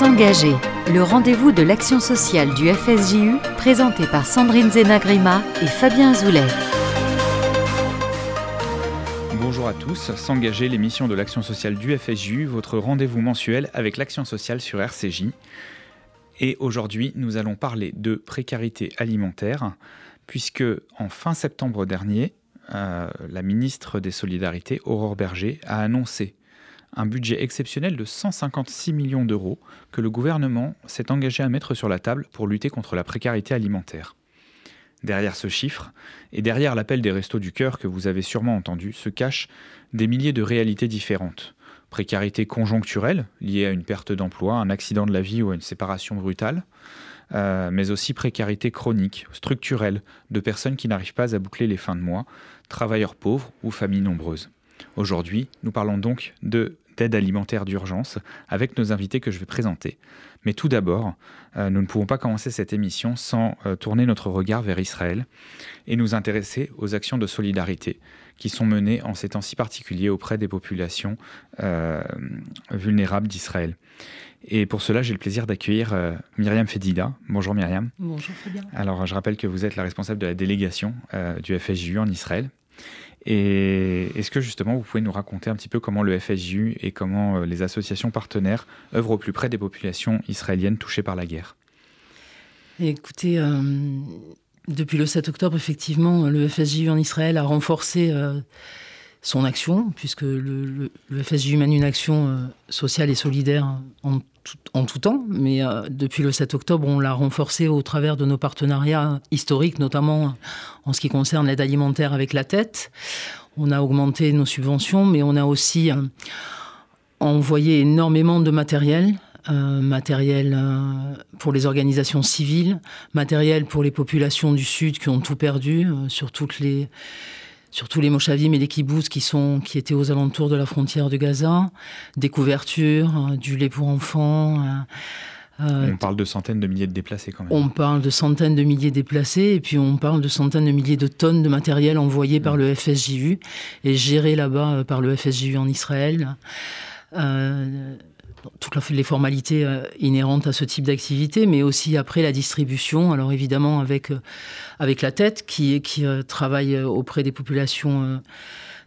S'engager, le rendez-vous de l'action sociale du FSJU, présenté par Sandrine Zenagrima et Fabien Azoulay. Bonjour à tous, S'engager, l'émission de l'action sociale du FSJU, votre rendez-vous mensuel avec l'action sociale sur RCJ. Et aujourd'hui, nous allons parler de précarité alimentaire, puisque en fin septembre dernier, euh, la ministre des Solidarités, Aurore Berger, a annoncé un budget exceptionnel de 156 millions d'euros que le gouvernement s'est engagé à mettre sur la table pour lutter contre la précarité alimentaire. Derrière ce chiffre, et derrière l'appel des restos du cœur que vous avez sûrement entendu, se cachent des milliers de réalités différentes. Précarité conjoncturelle, liée à une perte d'emploi, un accident de la vie ou à une séparation brutale, euh, mais aussi précarité chronique, structurelle, de personnes qui n'arrivent pas à boucler les fins de mois, travailleurs pauvres ou familles nombreuses. Aujourd'hui, nous parlons donc de d'aide alimentaire d'urgence avec nos invités que je vais présenter. Mais tout d'abord, euh, nous ne pouvons pas commencer cette émission sans euh, tourner notre regard vers Israël et nous intéresser aux actions de solidarité qui sont menées en ces temps si particuliers auprès des populations euh, vulnérables d'Israël. Et pour cela, j'ai le plaisir d'accueillir Myriam Fedida. Bonjour Myriam. Bonjour Fabien. Alors, je rappelle que vous êtes la responsable de la délégation du FSJU en Israël. Et est-ce que justement vous pouvez nous raconter un petit peu comment le FSJU et comment euh, les associations partenaires œuvrent au plus près des populations israéliennes touchées par la guerre? Écoutez, euh, depuis le 7 octobre, effectivement, le FSJU en Israël a renforcé euh, son action, puisque le, FSJU mène une action sociale et solidaire en tout temps, mais euh, depuis le 7 octobre, on l'a renforcé au travers de nos partenariats historiques, notamment en ce qui concerne l'aide alimentaire avec la tête. On a augmenté nos subventions, mais on a aussi euh, envoyé énormément de matériel. Euh, matériel pour les organisations civiles, matériel pour les populations du Sud qui ont tout perdu, sur toutes les, surtout les Moshavim et les kibbutz qui, sont, qui étaient aux alentours de la frontière de Gaza, des couvertures, euh, du lait pour enfants. Euh, euh, on parle de centaines de milliers de déplacés quand même. On parle de centaines de milliers de déplacés et puis on parle de centaines de milliers de tonnes de matériel envoyé par le FSJU et géré là-bas par le FSJU en Israël toutes les formalités euh, inhérentes à ce type d'activité, mais aussi après la distribution. Alors évidemment avec, euh, la tête qui, qui euh, travaille auprès des populations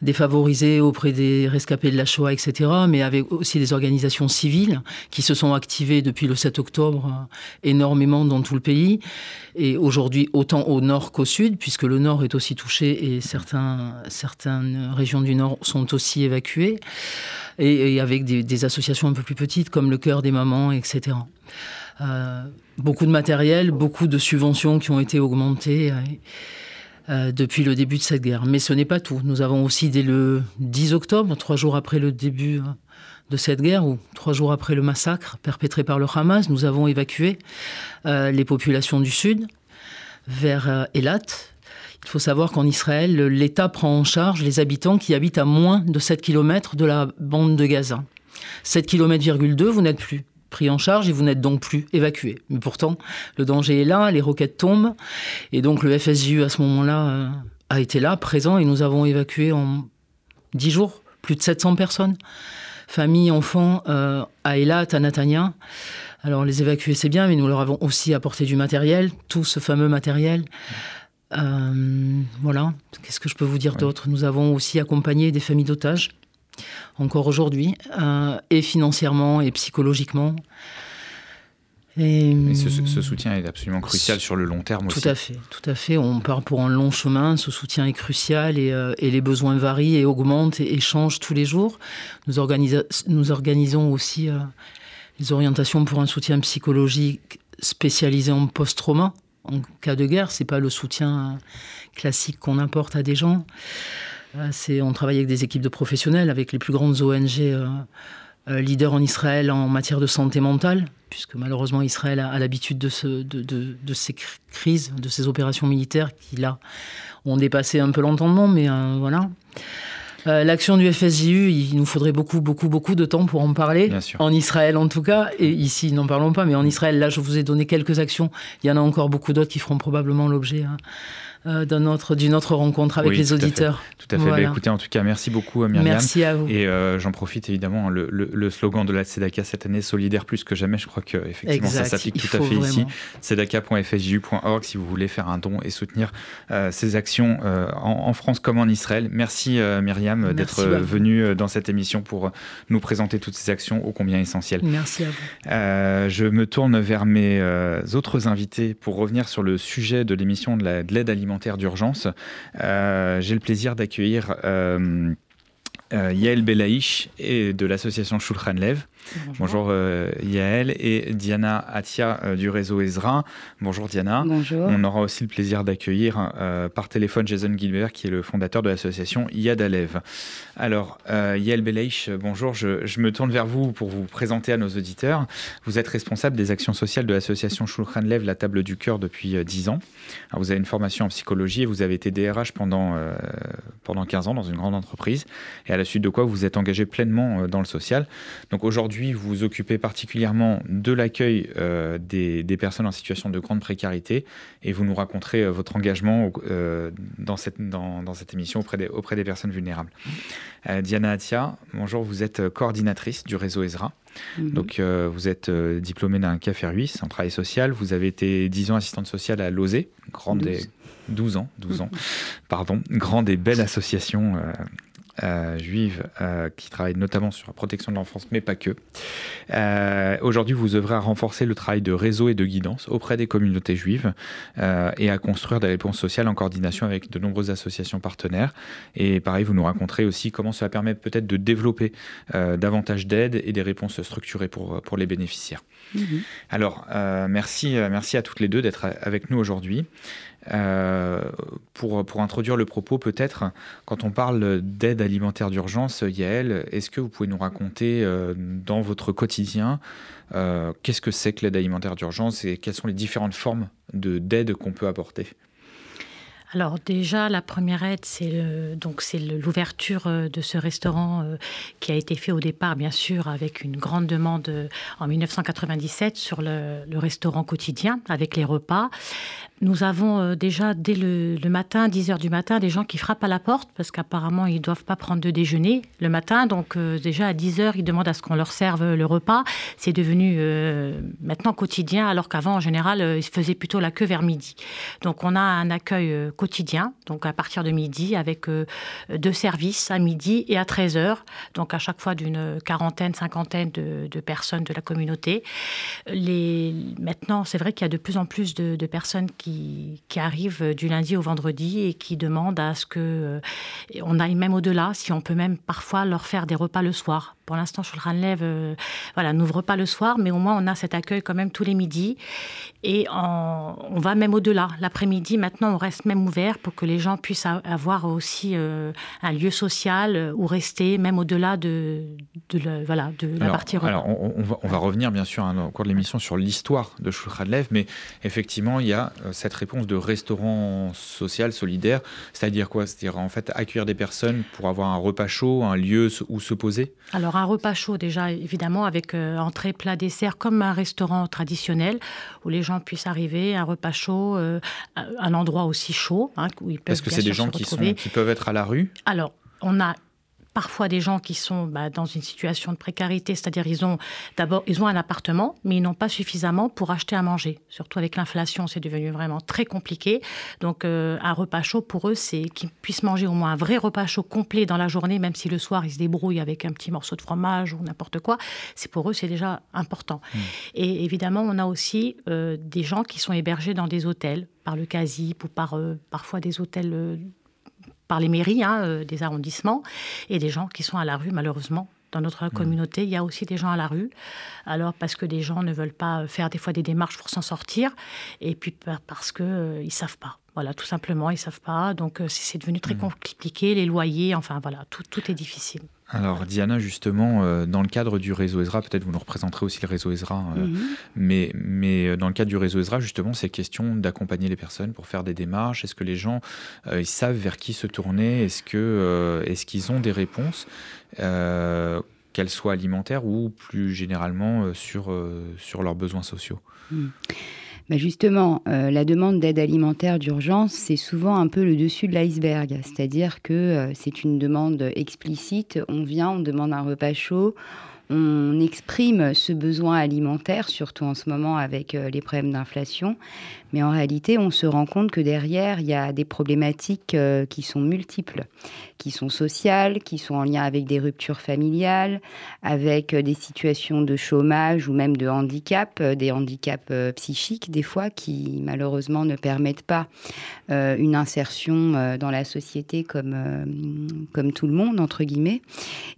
défavorisées, auprès des rescapés de la Shoah, etc., mais avec aussi des organisations civiles qui se sont activées depuis le 7 octobre énormément dans tout le pays. Et aujourd'hui, autant au nord qu'au sud, puisque le nord est aussi touché et certaines régions du nord sont aussi évacuées et, avec des, associations un peu plus petites comme le Cœur des Mamans, etc. Euh, beaucoup de matériel, beaucoup de subventions qui ont été augmentées. Euh, euh, depuis le début de cette guerre. Mais ce n'est pas tout. Nous avons aussi, dès le 10 octobre, trois jours après le début de cette guerre, ou trois jours après le massacre perpétré par le Hamas, nous avons évacué les populations du Sud vers Elat, il faut savoir qu'en Israël, l'État prend en charge les habitants qui habitent à moins de 7 km de la bande de Gaza. 7 km,2, vous n'êtes plus pris en charge et vous n'êtes donc plus évacué. Mais pourtant, le danger est là, les roquettes tombent, et donc le FSJU à ce moment-là euh, a été là, présent, et nous avons évacué en 10 jours plus de 700 personnes, familles, enfants, euh, à Elat, à Natania. Alors les évacuer c'est bien, mais nous leur avons aussi apporté du matériel, tout ce fameux matériel. Euh, voilà, qu'est-ce que je peux vous dire d'autre? Nous avons aussi accompagné des familles d'otages, encore aujourd'hui, euh, et financièrement et psychologiquement. Et, ce, soutien est absolument crucial sur le long terme aussi. Tout à fait, tout à fait. On part pour un long chemin. Ce soutien est crucial et, euh, les besoins varient et augmentent et, changent tous les jours. Nous, nous organisons aussi les orientations pour un soutien psychologique spécialisé en post-trauma en cas de guerre. C'est pas le soutien classique qu'on apporte à des gens. Euh, on travaille avec des équipes de professionnels, avec les plus grandes ONG euh, euh, leaders en Israël en matière de santé mentale, puisque malheureusement Israël a, l'habitude de, de, ces crises, de ces opérations militaires qui là ont dépassé un peu l'entendement, mais voilà. L'action du FSJU, il nous faudrait beaucoup, beaucoup, beaucoup de temps pour en parler. En Israël, en tout cas. Et ici, n'en parlons pas. Mais en Israël, là, je vous ai donné quelques actions. Il y en a encore beaucoup d'autres qui feront probablement l'objet hein, euh, d'une autre, autre rencontre avec les auditeurs. tout à fait. Bah, écoutez, en tout cas, merci beaucoup, Myriam. Merci à vous. Et j'en profite évidemment, le, le, slogan de la Sedaka cette année, solidaire plus que jamais, je crois qu'effectivement, ça s'applique tout à fait ici. Sedaka.fsju.org si vous voulez faire un don et soutenir ces actions en, en, France comme en Israël. Merci, Myriam, d'être venue dans cette émission pour nous présenter toutes ces actions ô combien essentielles. Merci à vous. je me tourne vers mes autres invités pour revenir sur le sujet de l'émission de l'aide alimentaire d'urgence. Euh, j'ai le plaisir d'accueillir euh, euh, Yael Belaïch et de l'association Shulchan Lev. Bonjour, euh, Yael et Diana Atia euh, du réseau Ezra. Bonjour Diana. Bonjour. On aura aussi le plaisir d'accueillir par téléphone Jason Gilbert qui est le fondateur de l'association Yad Alev. Alors, Yael Belaïch, bonjour. Je, me tourne vers vous pour vous présenter à nos auditeurs. Vous êtes responsable des actions sociales de l'association Shulchan Lev, la table du cœur, depuis 10 ans. vous avez une formation en psychologie et vous avez été DRH pendant, pendant 15 ans dans une grande entreprise. Et à la suite de quoi vous vous êtes engagé pleinement euh, dans le social. Donc aujourd'hui, vous vous occupez particulièrement de l'accueil euh, des, personnes en situation de grande précarité et vous nous raconterez euh, votre engagement dans, cette, dans, cette émission auprès des, auprès des personnes vulnérables. Diana Atia, bonjour, vous êtes coordinatrice du réseau Ezra. Mhm. Donc, vous êtes diplômée d'un café Ruisse en travail social. Vous avez été 10 ans assistante sociale à Lozé, grande 12. Des, 12 ans, 12 ans, pardon, grande et belle association euh, juive euh, qui travaille notamment sur la protection de l'enfance, mais pas que. Euh, aujourd'hui, vous œuvrez à renforcer le travail de réseau et de guidance auprès des communautés juives et à construire des réponses sociales en coordination avec de nombreuses associations partenaires. Et pareil, vous nous raconterez aussi comment cela permet peut-être de développer davantage d'aide et des réponses structurées pour, pour les bénéficiaires. Mhm. Alors, merci, merci à toutes les deux d'être avec nous aujourd'hui. Euh, pour, introduire le propos, peut-être, quand on parle d'aide alimentaire d'urgence, Yael, est-ce que vous pouvez nous raconter euh, dans votre quotidien euh, qu'est-ce que c'est que l'aide alimentaire d'urgence et quelles sont les différentes formes d'aide qu'on peut apporter? Alors déjà, la première aide, c'est donc c'est l'ouverture de ce restaurant qui a été fait au départ, bien sûr, avec une grande demande en 1997 sur le, restaurant quotidien avec les repas. Nous avons déjà dès le, matin, 10 heures du matin, des gens qui frappent à la porte parce qu'apparemment ils ne doivent pas prendre de déjeuner le matin. Donc déjà à 10 heures, ils demandent à ce qu'on leur serve le repas. C'est devenu maintenant quotidien alors qu'avant en général ils faisaient plutôt la queue vers midi. Donc on a un accueil quotidien, donc à partir de midi, avec euh, deux services à midi et à 13 heures, donc à chaque fois d'une quarantaine, cinquantaine de, personnes de la communauté. Maintenant, c'est vrai qu'il y a de plus en plus de, personnes qui, qui, arrivent du lundi au vendredi et qui demandent à ce que euh, on aille même au-delà, si on peut même parfois leur faire des repas le soir pour l'instant, Shulchan Lev euh, voilà, n'ouvre pas le soir, mais au moins on a cet accueil quand même tous les midis. Et on va même au-delà. L'après-midi, maintenant, on reste même ouvert pour que les gens puissent avoir aussi euh, un lieu social euh, où rester, même au-delà de, de, voilà, de la partie Alors, on, va, revenir bien sûr hein, au cours de l'émission sur l'histoire de Shulchan Lev, mais effectivement, il y a cette réponse de restaurant social, solidaire. C'est-à-dire quoi? C'est-à-dire en fait accueillir des personnes pour avoir un repas chaud, un lieu où se poser? Alors, un repas chaud déjà, évidemment, avec euh, entrée, plat, dessert, comme un restaurant traditionnel, où les gens puissent arriver, un repas chaud, euh, un endroit aussi chaud, hein, où ils peuvent Est-ce que c'est des gens qui, sont, qui peuvent être à la rue? Alors, on a parfois des gens qui sont bah, dans une situation de précarité, c'est-à-dire ils ont d'abord ils ont un appartement, mais ils n'ont pas suffisamment pour acheter à manger. Surtout avec l'inflation, c'est devenu vraiment très compliqué. Donc euh, un repas chaud pour eux, c'est qu'ils puissent manger au moins un vrai repas chaud complet dans la journée, même si le soir ils se débrouillent avec un petit morceau de fromage ou n'importe quoi. C'est pour eux c'est déjà important. Mmh. Et évidemment, on a aussi euh, des gens qui sont hébergés dans des hôtels par le CASIP ou par euh, parfois des hôtels par les mairies hein, euh, des arrondissements et des gens qui sont à la rue, malheureusement. Dans notre mmh. communauté, il y a aussi des gens à la rue. Alors, parce que des gens ne veulent pas faire des fois des démarches pour s'en sortir, et puis parce qu'ils euh, ils ne savent pas. Voilà, tout simplement, ils ne savent pas. Donc, euh, c'est devenu très mmh. compliqué, les loyers, enfin voilà, tout, tout est difficile. Alors Diana, justement, euh, dans le cadre du réseau Ezra, peut-être vous nous représenterez aussi le réseau Ezra, euh, mhm. mais, mais euh, dans le cadre du réseau Ezra, justement, c'est question d'accompagner les personnes pour faire des démarches. Est-ce que les gens ils savent vers qui se tourner? Est-ce qu'ils ont des réponses qu'elles soient alimentaires ou plus généralement sur, sur leurs besoins sociaux? Mhm. Bah, Justement, euh, la demande d'aide alimentaire d'urgence, c'est souvent un peu le dessus de l'iceberg. C'est-à-dire que euh, c'est une demande explicite. On vient, on demande un repas chaud on exprime ce besoin alimentaire, surtout en ce moment avec euh, les problèmes d'inflation. Mais en réalité, on se rend compte que derrière, il y a des problématiques euh, qui sont multiples, qui sont sociales, qui sont en lien avec des ruptures familiales, avec euh, des situations de chômage ou même de handicap, des handicaps psychiques des fois qui malheureusement ne permettent pas une insertion dans la société comme, comme tout le monde, entre guillemets,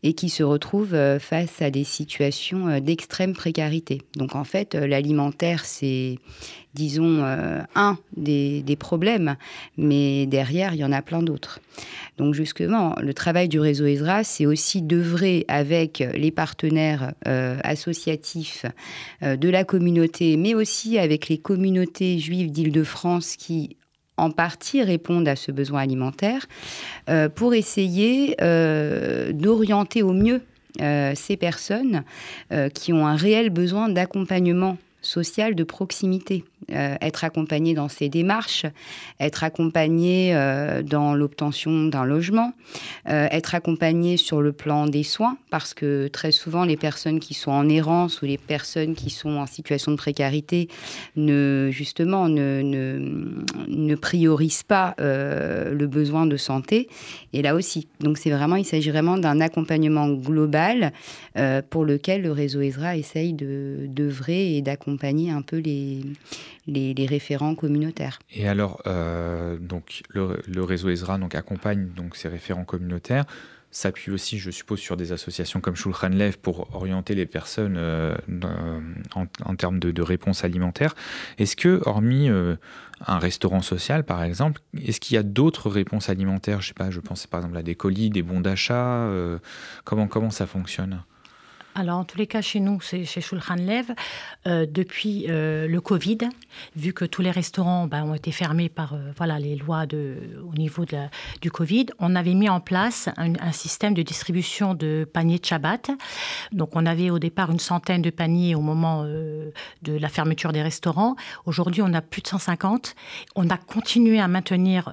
et qui se retrouvent face à des situations euh, d'extrême précarité. Donc en fait, euh, l'alimentaire, c'est, disons, euh, un des, problèmes, mais derrière, il y en a plein d'autres. Donc justement, le travail du réseau ESRA, c'est aussi d'œuvrer avec les partenaires associatifs de la communauté, mais aussi avec les communautés juives d'Île-de-France qui en partie répondent à ce besoin alimentaire, pour essayer d'orienter au mieux euh, ces personnes euh, qui ont un réel besoin d'accompagnement social de proximité. Euh, être accompagné dans ses démarches, être accompagné euh, dans l'obtention d'un logement, euh, être accompagné sur le plan des soins, parce que très souvent les personnes qui sont en errance ou les personnes qui sont en situation de précarité ne justement ne, ne, priorisent pas le besoin de santé. Et là aussi, donc c'est vraiment, il s'agit vraiment d'un accompagnement global pour lequel le réseau ESRA essaye d'œuvrer et d'accompagner un peu les les, référents communautaires. Et alors, euh, donc le, réseau ESRA donc, accompagne donc, ces référents communautaires s'appuie aussi, je suppose, sur des associations comme Shulchan Lev pour orienter les personnes euh, en, termes de, réponse alimentaire. Est-ce que, hormis euh, un restaurant social, par exemple, est-ce qu'il y a d'autres réponses alimentaires? Je sais pas, je pense par exemple à des colis, des bons d'achat. comment, comment ça fonctionne? Alors, en tous les cas, chez nous, chez Shulchan Lev, euh, depuis euh, le Covid, vu que tous les restaurants ben, ont été fermés par euh, voilà, les lois au niveau du Covid, on avait mis en place un, système de distribution de paniers de Shabbat. Donc, on avait au départ une centaine de paniers au moment de la fermeture des restaurants. Aujourd'hui, on a plus de 150. On a continué à maintenir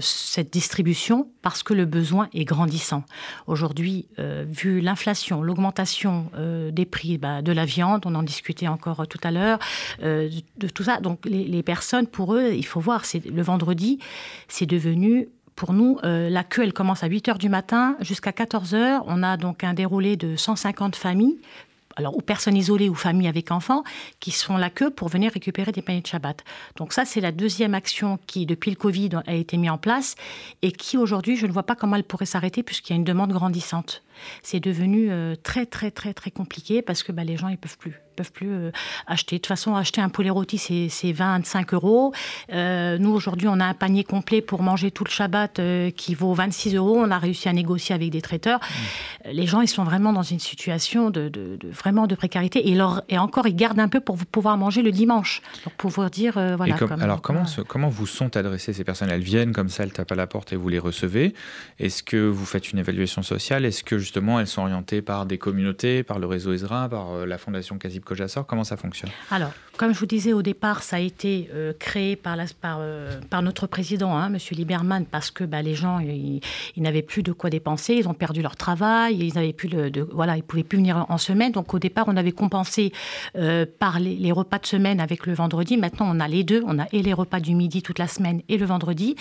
cette distribution parce que le besoin est grandissant. Aujourd'hui, vu l'inflation, l'augmentation euh, des prix bah, de la viande, on en discutait encore euh, tout à l'heure, euh, de tout ça. Donc les, personnes, pour eux, il faut voir, c'est le vendredi, c'est devenu pour nous, la queue, elle commence à 8 h du matin jusqu'à 14 h. On a donc un déroulé de 150 familles alors, ou personnes isolées ou familles avec enfants, qui sont la queue pour venir récupérer des paniers de Shabbat. Donc ça, c'est la deuxième action qui, depuis le Covid, a été mise en place et qui, aujourd'hui, je ne vois pas comment elle pourrait s'arrêter puisqu'il y a une demande grandissante. C'est devenu euh, très, très, très, très compliqué parce que bah, les gens, ils peuvent plus peuvent plus euh, acheter. De toute façon, acheter un poulet rôti, c'est 25 euros. Euh, nous, aujourd'hui, on a un panier complet pour manger tout le Shabbat qui vaut 26 euros. On a réussi à négocier avec des traiteurs. Mmh. Les gens, ils sont vraiment dans une situation de, vraiment de précarité. Et, leur, et encore, ils gardent un peu pour pouvoir manger le dimanche. Pour pouvoir dire, voilà. alors, comment, comment vous sont adressées ces personnes? Elles viennent comme ça, elles tapent à la porte et vous les recevez. Est-ce que vous faites une évaluation sociale? Est-ce que justement, elles sont orientées par des communautés, par le réseau ESRA, par la fondation Kazib Kojassor Comment ça fonctionne? Alors, comme je vous disais au départ, ça a été euh, créé euh, par, notre président, hein, M. Lieberman, parce que bah, les gens, ils, n'avaient plus de quoi dépenser, ils ont perdu leur travail, ils n'avaient plus voilà, pouvaient plus venir en semaine. Donc au départ, on avait compensé euh, par les, repas de semaine avec le vendredi. Maintenant, on a les deux, on a et les repas du midi toute la semaine et le vendredi.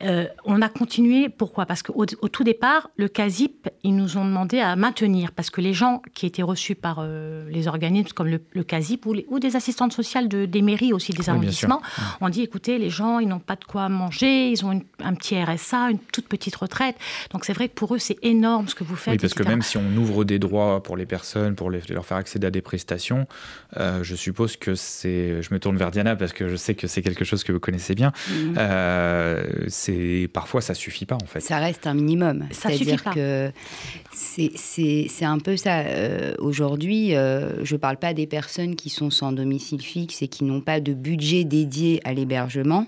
on a continué. Pourquoi? Parce qu'au au tout départ, le CASIP, ils nous ont demandé à maintenir, parce que les gens qui étaient reçus par les organismes comme le, le CASIP ou, ou des assistants sociale de, des mairies aussi, des arrondissements, on dit écoutez, les gens, ils n'ont pas de quoi manger, ils ont un petit RSA, une toute petite retraite. Donc c'est vrai que pour eux, c'est énorme ce que vous faites. Oui, parce que même si on ouvre des droits pour les personnes, pour les, leur faire accéder à des prestations, euh, je suppose que c'est. Je me tourne vers Diana parce que je sais que c'est quelque chose que vous connaissez bien. Mhm. Euh, c'est parfois ça suffit pas en fait. Ça reste un minimum. C'est-à-dire que c'est un peu ça. Euh, aujourd'hui, je parle pas des personnes qui sont sans domicile fixe et qui n'ont pas de budget dédié à l'hébergement.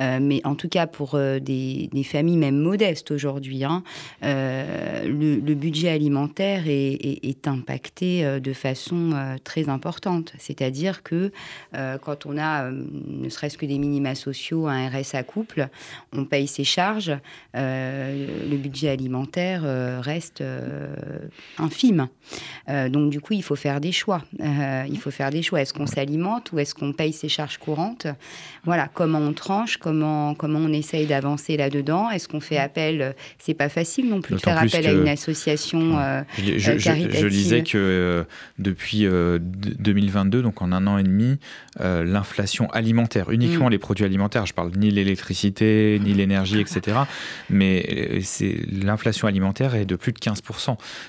mais en tout cas, pour des, familles même modestes aujourd'hui, hein, le, budget alimentaire est, impacté de façon très importante. C'est-à-dire que quand on a ne serait-ce que des minima sociaux, un RSA couple, on paye ses charges, le budget alimentaire reste infime. donc du coup, il faut faire des choix. il faut faire des choix. Est-ce qu'on s'alimente ou est-ce qu'on paye ses charges courantes? Voilà, comment on tranche, comment, comment on essaye d'avancer là-dedans? Est-ce qu'on fait appel C'est pas facile non plus de faire appel à une association euh, je, je, lisais que euh, depuis 2022, euh, donc en un an et demi, l'inflation alimentaire, uniquement mm. les produits alimentaires, je parle ni l'électricité, ni l'énergie, etc., mais c'est l'inflation alimentaire est de plus de 15%.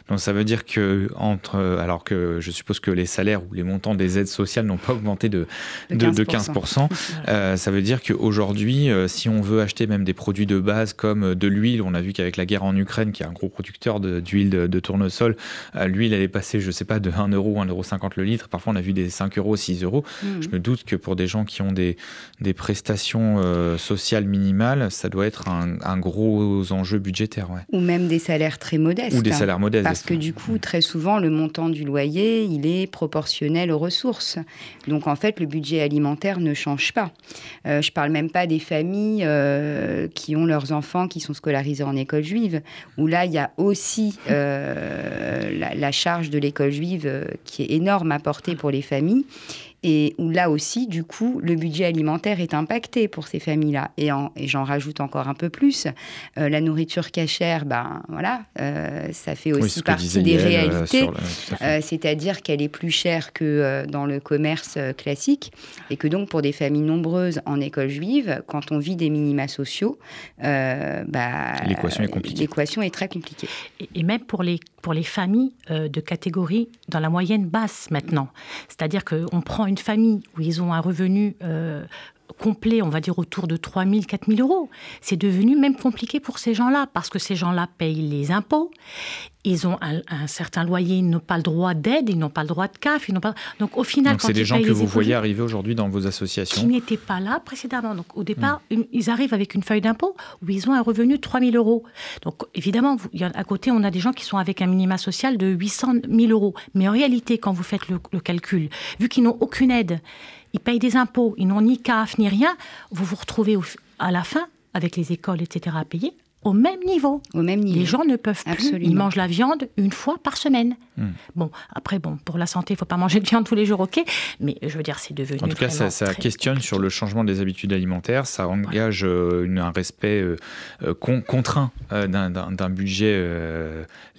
Donc ça veut dire que entre, alors que je suppose que les salaires ou les montants des aides sociales n'ont pas augmenté de, de 15%. Euh, ça veut dire qu'aujourd'hui, euh, si on veut acheter même des produits de base comme euh, de l'huile, on a vu qu'avec la guerre en Ukraine, qui est un gros producteur d'huile de, tournesol, l'huile, elle est passée, je sais pas, de 1 euro, 1,50 euro le litre. Parfois, on a vu des 5 euros, 6 euros. Mmh. Je me doute que pour des gens qui ont des, des prestations sociales minimales, ça doit être un, gros enjeu budgétaire. Ou même des salaires très modestes. Ou des salaires modestes. Parce que du coup, très souvent, le montant du loyer, il est proportionnel aux ressources. Donc en fait, le budget alimentaire ne change pas. Euh, je ne parle même pas des familles euh, qui ont leurs enfants qui sont scolarisés en école juive, où là, il y a aussi euh, la, la, charge de l'école juive qui est énorme à porter pour les familles et où là aussi, du coup, le budget alimentaire est impacté pour ces familles-là. Et, j'en rajoute encore un peu plus. Euh, la nourriture cachère, ben voilà, euh, ça fait aussi partie des euh, réalités. C'est-à-dire qu'elle est plus chère que dans le commerce classique. Et que donc, pour des familles nombreuses en école juive, quand on vit des minima sociaux, bah, l'équation est compliquée. L'équation est très compliquée. Et, même pour les, pour les familles de catégorie dans la moyenne basse maintenant. C'est-à-dire qu'on prend une famille où ils ont un revenu euh, complet, on va dire autour de 3 000, 4 000 euros. C'est devenu même compliqué pour ces gens-là, parce que ces gens-là payent les impôts, ils ont un, certain loyer, ils n'ont pas le droit d'aide, ils n'ont pas le droit de CAF, ils n'ont pas... Donc au final, Donc c'est des gens que vous voyez arriver aujourd'hui dans vos associations Qui n'étaient pas là précédemment. Donc au départ, hmm. ils arrivent avec une feuille d'impôt où ils ont un revenu de 3 000 euros. Donc évidemment, vous, à côté, on a des gens qui sont avec un minima social de 800 000 euros. Mais en réalité, quand vous faites le, le calcul, vu qu'ils n'ont aucune aide, ils payent des impôts, ils n'ont ni CAF ni rien, vous vous retrouvez à la fin, avec les écoles, etc., à payer, au même niveau. Au même niveau. Les gens ne peuvent plus. Ils mangent la viande une fois par semaine. Hmm. Bon, après, bon, pour la santé, il ne faut pas manger de viande tous les jours, ok. Mais je veux dire, c'est devenu. En tout cas, ça, questionne sur le changement des habitudes alimentaires. Ça engage euh, un respect euh, euh, contraint d'un budget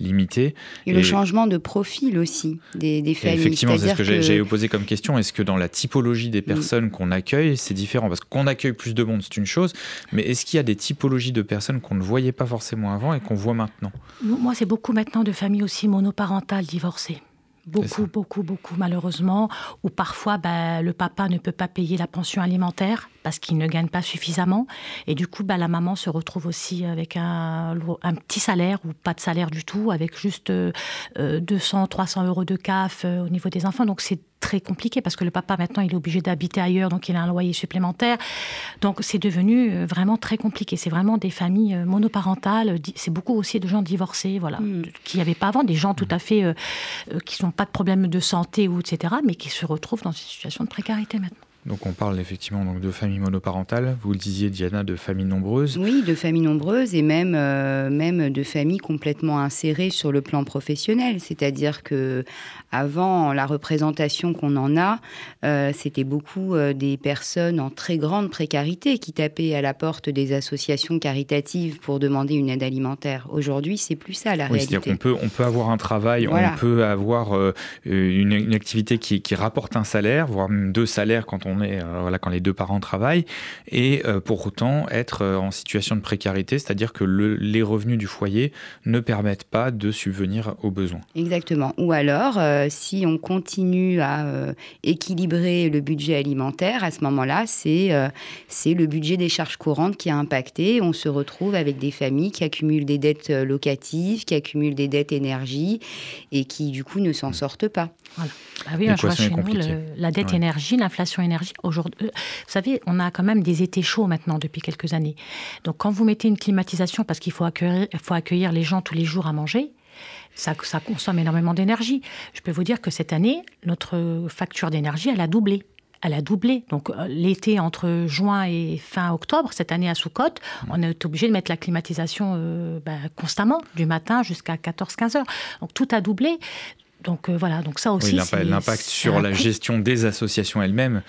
limité. Et, le changement de profil aussi des, des familles. Effectivement, c'est ce que, j'ai posé comme question. Est-ce que dans la typologie des personnes qu'on accueille, c'est différent? Parce qu'on accueille plus de monde, c'est une chose. Mais est-ce qu'il y a des typologies de personnes qu'on ne voit voyait pas forcément avant et qu'on voit maintenant Moi, c'est beaucoup maintenant de familles aussi monoparentales divorcées. Beaucoup, beaucoup, beaucoup, malheureusement. Ou parfois, bah, le papa ne peut pas payer la pension alimentaire parce qu'il ne gagne pas suffisamment. Et du coup, bah, la maman se retrouve aussi avec un, un, petit salaire ou pas de salaire du tout, avec juste 200, euh, 300 euros de CAF euh, au niveau des enfants. Donc, c'est très compliqué parce que le papa maintenant il est obligé d'habiter ailleurs donc il a un loyer supplémentaire. Donc c'est devenu euh, vraiment très compliqué. C'est vraiment des familles monoparentales c'est beaucoup aussi de gens divorcés voilà. Mm. qui n'y avait pas avant des gens tout à fait qui n'ont pas de problème de santé ou etc mais qui se retrouvent dans une situation de précarité maintenant donc on parle effectivement donc de familles monoparentales. Vous le disiez, Diana, de familles nombreuses. Oui, de familles nombreuses et même, euh, même de familles complètement insérées sur le plan professionnel. C'est-à-dire que avant la représentation qu'on en a, euh, c'était beaucoup euh, des personnes en très grande précarité qui tapaient à la porte des associations caritatives pour demander une aide alimentaire. Aujourd'hui, c'est plus ça la oui, réalité. C'est-à-dire qu'on peut, on peut avoir un travail, on peut avoir une, une, activité qui, qui rapporte un salaire, voire même deux salaires quand on voilà, quand les deux parents travaillent, et pour autant être en situation de précarité, c'est-à-dire que les revenus du foyer ne permettent pas de subvenir aux besoins. Exactement. Ou alors, si on continue à équilibrer le budget alimentaire, à ce moment-là, c'est c'est le budget des charges courantes qui a impacté. On se retrouve avec des familles qui accumulent des dettes locatives, qui accumulent des dettes énergie et qui, du coup, ne s'en sortent pas. Voilà. Ah oui, je vois chez nous, la dette énergie, l'inflation énergie. Aujourd'hui, euh, vous savez, on a quand même des étés chauds maintenant depuis quelques années. Donc, quand vous mettez une climatisation parce qu'il faut accueillir, faut accueillir les gens tous les jours à manger, ça, ça consomme énormément d'énergie. Je peux vous dire que cette année, notre facture d'énergie, elle a doublé elle a doublé. Donc euh, l'été entre juin et fin octobre, cette année à Soukot, mmh. on est obligé de mettre la climatisation euh, bah, constamment, du matin jusqu'à 14-15 heures. Donc tout a doublé. Donc euh, voilà, donc ça aussi. l'impact sur la gestion des associations elles-mêmes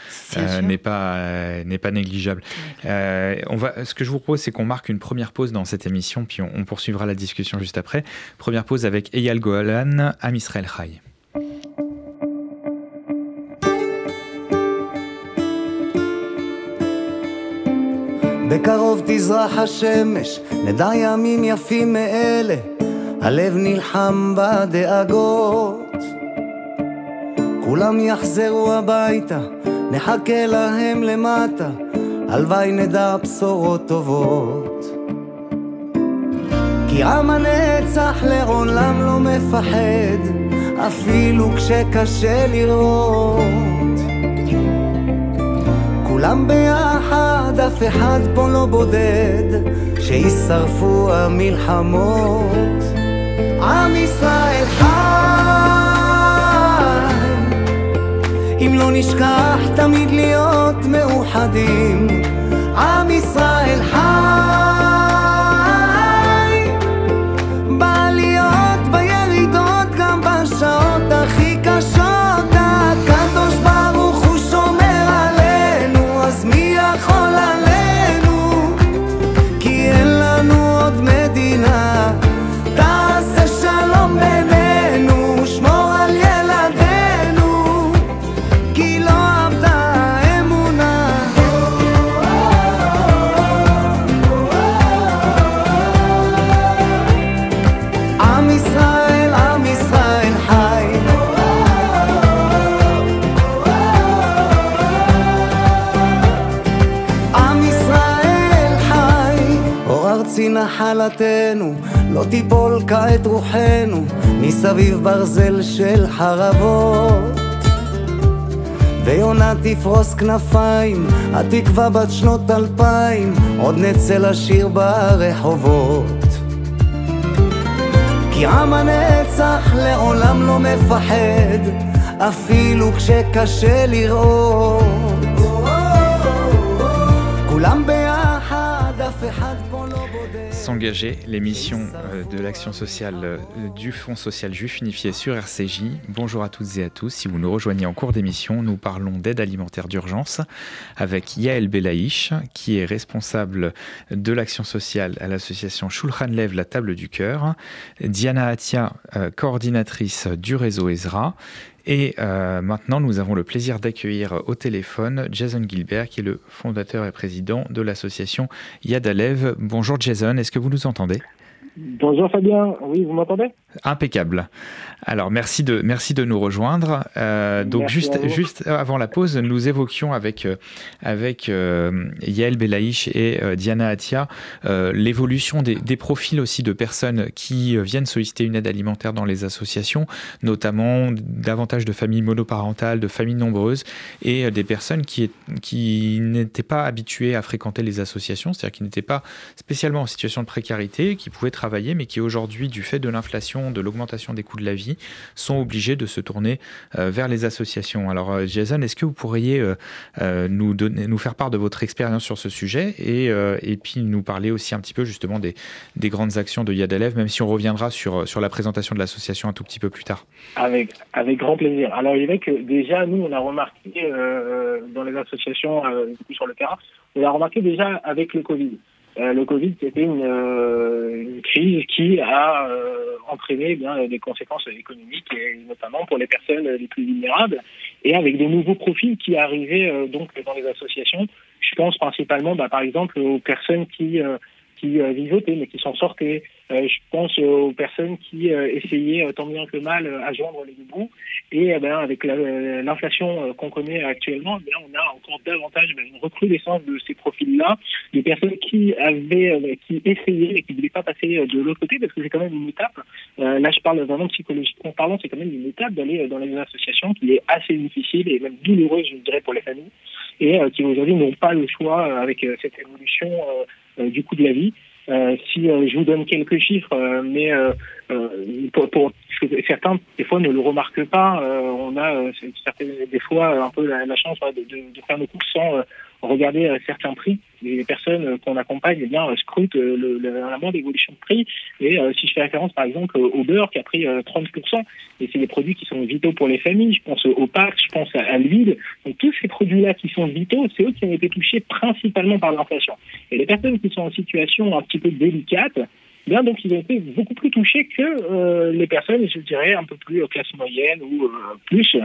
n'est pas n'est pas négligeable. on va, ce que je vous propose, c'est qu'on marque une première pause dans cette émission, puis on, poursuivra la discussion juste après. Première pause avec Eyal Golan à Misrael Chai. בקרוב תזרח השמש, נדע ימים יפים מאלה, הלב נלחם בדאגות. כולם יחזרו הביתה, נחכה להם למטה, הלוואי נדע בשורות טובות. כי עם הנצח לעולם לא מפחד, אפילו כשקשה לראות. כולם ביחד, אף אחד פה לא בודד, שישרפו המלחמות. עם ישראל חי, אם לא נשכח תמיד להיות מאוחדים. עם ישראל חי נחלתנו, לא תיפול כעת רוחנו, מסביב ברזל של חרבות. ויונה תפרוס כנפיים, התקווה בת שנות אלפיים, עוד נצא לשיר ברחובות. כי עם הנצח לעולם לא מפחד, אפילו כשקשה לראות. כולם ביחד, S'engager, l'émission euh, de l'action sociale euh, du Fonds social juif unifié sur RCJ. Bonjour à toutes et à tous. Si vous nous rejoignez en cours d'émission, nous parlons d'aide alimentaire d'urgence avec Yael Belaïch, qui est responsable de l'action sociale à l'association Shulchan Lev, la table du cœur, Diana Atia, euh, coordinatrice du réseau Ezra, et euh, maintenant, nous avons le plaisir d'accueillir au téléphone Jason Gilbert, qui est le fondateur et président de l'association Yad Alev. Bonjour Jason, est-ce que vous nous entendez? Bonjour Fabien, oui, vous m'entendez? Impeccable. Alors merci de, merci de nous rejoindre. Euh, donc juste, juste avant la pause, nous évoquions avec, euh, avec euh, Yael Belaïch et Diana Atia l'évolution des, des, profils aussi de personnes qui viennent solliciter une aide alimentaire dans les associations, notamment davantage de familles monoparentales, de familles nombreuses et des personnes qui, qui n'étaient pas habituées à fréquenter les associations, c'est-à-dire qui n'étaient pas spécialement en situation de précarité, qui pouvaient travailler, mais qui aujourd'hui, du fait de l'inflation, de l'augmentation des coûts de la vie, sont obligés de se tourner euh, vers les associations. Alors euh, Jason, est-ce que vous pourriez euh, nous, donner, nous faire part de votre expérience sur ce sujet et, et puis nous parler aussi un petit peu justement des, des grandes actions de Yad Alev, même si on reviendra sur, sur la présentation de l'association un tout petit peu plus tard? Avec, avec grand plaisir. Alors il est vrai que déjà, nous, on a remarqué dans les associations sur le terrain, on a remarqué déjà avec le Covid. Le Covid, c'était une, crise qui a entraîné eh bien des conséquences économiques, et notamment pour les personnes les plus vulnérables, et avec de nouveaux profils qui arrivaient donc dans les associations. Je pense principalement, bah, par exemple, aux personnes qui qui euh, vivotaient mais qui s'en sortaient. Euh, je pense aux personnes qui euh, essayaient tant bien que mal à joindre les deux bouts. Et ben, avec l'inflation qu'on connaît actuellement, eh on a encore davantage ben, une recrudescence de ces profils-là, des personnes qui avaient, qui essayaient et qui ne voulaient pas passer de l'autre côté parce que c'est quand même une étape. là, je parle vraiment psychologiquement parlant, c'est quand même une étape d'aller dans les associations qui est assez difficile et même douloureuse, je dirais, pour les familles et qui aujourd'hui n'ont pas le choix avec cette évolution euh, du coût de la vie. Euh, si euh, je vous donne quelques chiffres, mais pour, pour, certains des fois ne le remarquent pas, on a des fois un peu la, chance de, de, faire nos courses sans regarder euh, certains prix. Les personnes euh, qu'on accompagne eh bien, euh, scrutent le, la moindre évolution de prix. Et si je fais référence par exemple au beurre qui a pris 30%, et c'est des produits qui sont vitaux pour les familles, je pense au pâtes, je pense à, l'huile. Donc tous ces produits-là qui sont vitaux, c'est eux qui ont été touchés principalement par l'inflation. Et les personnes qui sont en situation un petit peu délicate, Donc ils ont été beaucoup plus touchés que euh, les personnes, je dirais, un peu plus euh, classe moyenne ou euh, plus.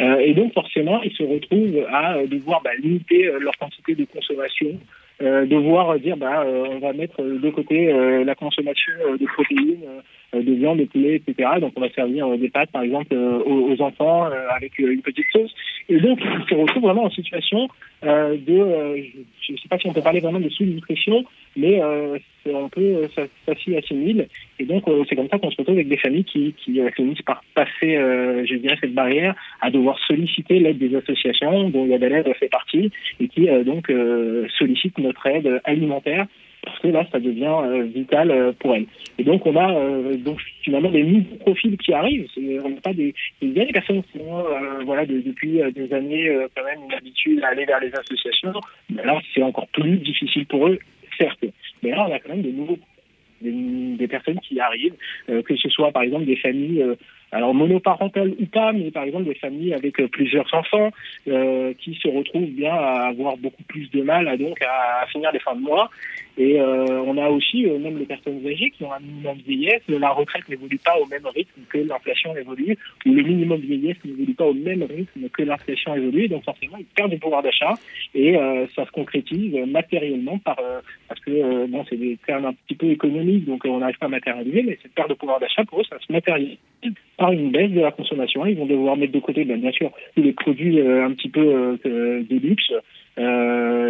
et donc forcément, ils se retrouvent à devoir bah, limiter leur quantité de consommation, devoir dire bah on va mettre de côté la consommation de protéines, de viande, de poulet, etc. Donc on va servir des pâtes par exemple aux, enfants avec une petite sauce. Et donc ils se retrouvent vraiment en situation de, je ne sais pas si on peut parler vraiment de sous-nutrition, mais un peu ça, s'y assimile. Et donc, euh, c'est comme ça qu'on se retrouve avec des familles qui, qui euh, finissent par passer, euh, je dirais, cette barrière à devoir solliciter l'aide des associations, dont Yadaled fait partie, et qui donc sollicitent notre aide alimentaire parce que là, ça devient vital pour elles. Et donc, on a finalement des nouveaux profils qui arrivent. On n'a pas des, il y a des personnes qui ont, voilà, depuis des années quand même une habitude à aller vers les associations. Mais là, c'est encore plus difficile pour eux certes. Mais là, on a quand même de nouveaux des, personnes qui arrivent, euh, que ce soit par exemple des familles, euh, alors monoparentales ou pas, mais par exemple des familles avec euh, plusieurs enfants qui se retrouvent bien à avoir beaucoup plus de mal à, donc à, finir les fins de mois. Et on a aussi même les personnes âgées qui ont un minimum de vieillesse. La retraite n'évolue pas au même rythme que l'inflation évolue, ou le minimum de vieillesse n'évolue pas au même rythme que l'inflation évolue. Donc forcément, ils perdent du pouvoir d'achat et ça se concrétise matériellement par parce que bon, c'est des termes un petit peu économiques donc euh, on n'arrive pas à matérialiser, mais cette perte de pouvoir d'achat, pour eux, ça se matérialise par une baisse de la consommation. Ils vont devoir mettre de côté, ben, bien sûr, les produits euh, un petit peu euh, de luxe,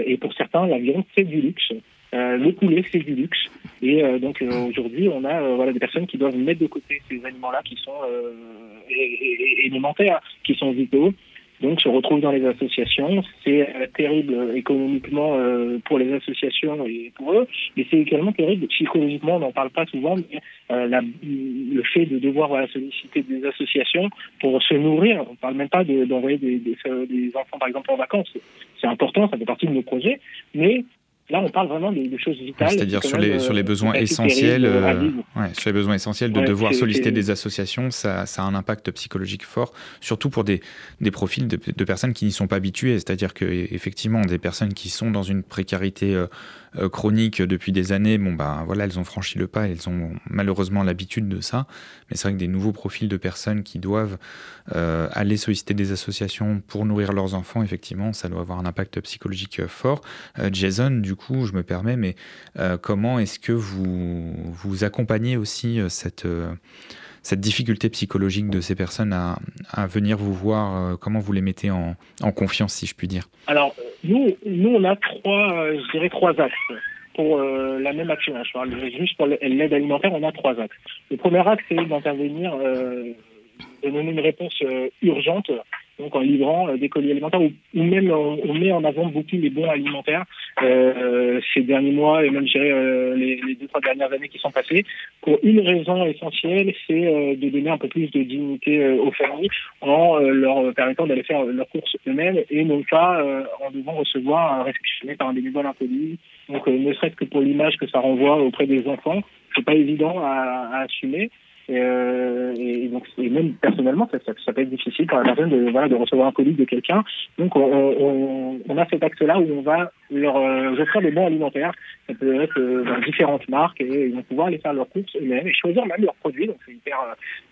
et pour certains, la viande, c'est du luxe. Le poulet, c'est du luxe. Et donc aujourd'hui, on a voilà des personnes qui doivent mettre de côté ces aliments-là qui sont élémentaires, qui sont vitaux, donc se retrouvent dans les associations. C'est euh, terrible euh, économiquement euh, pour les associations et pour eux, mais c'est également terrible psychologiquement. On n'en parle pas souvent, mais le fait de devoir solliciter des associations pour se nourrir. On ne parle même pas d'envoyer des, des, des, enfants par exemple en vacances. C'est important, ça fait partie de nos projets, mais Là, on parle vraiment de, choses vitales. C'est-à-dire sur les, sur les besoins essentiels, euh, ouais, sur les besoins essentiels de devoir solliciter des associations, ça, ça, a un impact psychologique fort, surtout pour des, des profils de, de personnes qui n'y sont pas habituées. C'est-à-dire que effectivement, des personnes qui sont dans une précarité euh, euh, chronique depuis des années, bon bah voilà, elles ont franchi le pas, elles ont malheureusement l'habitude de ça. Mais c'est vrai que des nouveaux profils de personnes qui doivent aller solliciter des associations pour nourrir leurs enfants, effectivement, ça doit avoir un impact psychologique fort. Jason, du coup, je me permets, mais euh, comment est-ce que vous, vous accompagnez aussi euh, cette, euh, cette difficulté psychologique de ces personnes à, venir vous voir Comment vous les mettez en, confiance, si je puis dire? Alors, nous, nous, on a trois, je dirais trois axes pour la même action. Je parle juste pour l'aide alimentaire, on a trois axes. Le premier axe, c'est d'intervenir, de donner une réponse urgente donc en livrant euh, des colis alimentaires ou, même on, met en avant beaucoup les bons alimentaires euh, ces derniers mois et même euh, les, deux trois dernières années qui sont passées. Pour une raison essentielle c'est euh, de donner un peu plus de dignité aux familles en leur permettant d'aller faire leurs courses eux-mêmes et non pas en devant recevoir un réceptionné par un bénévole inconnu. Donc ne serait-ce que pour l'image que ça renvoie auprès des enfants c'est pas évident à assumer Euh, et, donc, et même personnellement, ça, ça, peut être difficile pour la personne de, voilà, de recevoir un colis de quelqu'un. Donc, on, on, on, a cet axe-là où on va leur euh, offrir des bons alimentaires. Ça peut être euh, dans différentes marques et ils vont pouvoir aller faire leurs courses eux-mêmes et choisir même leurs produits. Donc, c'est hyper,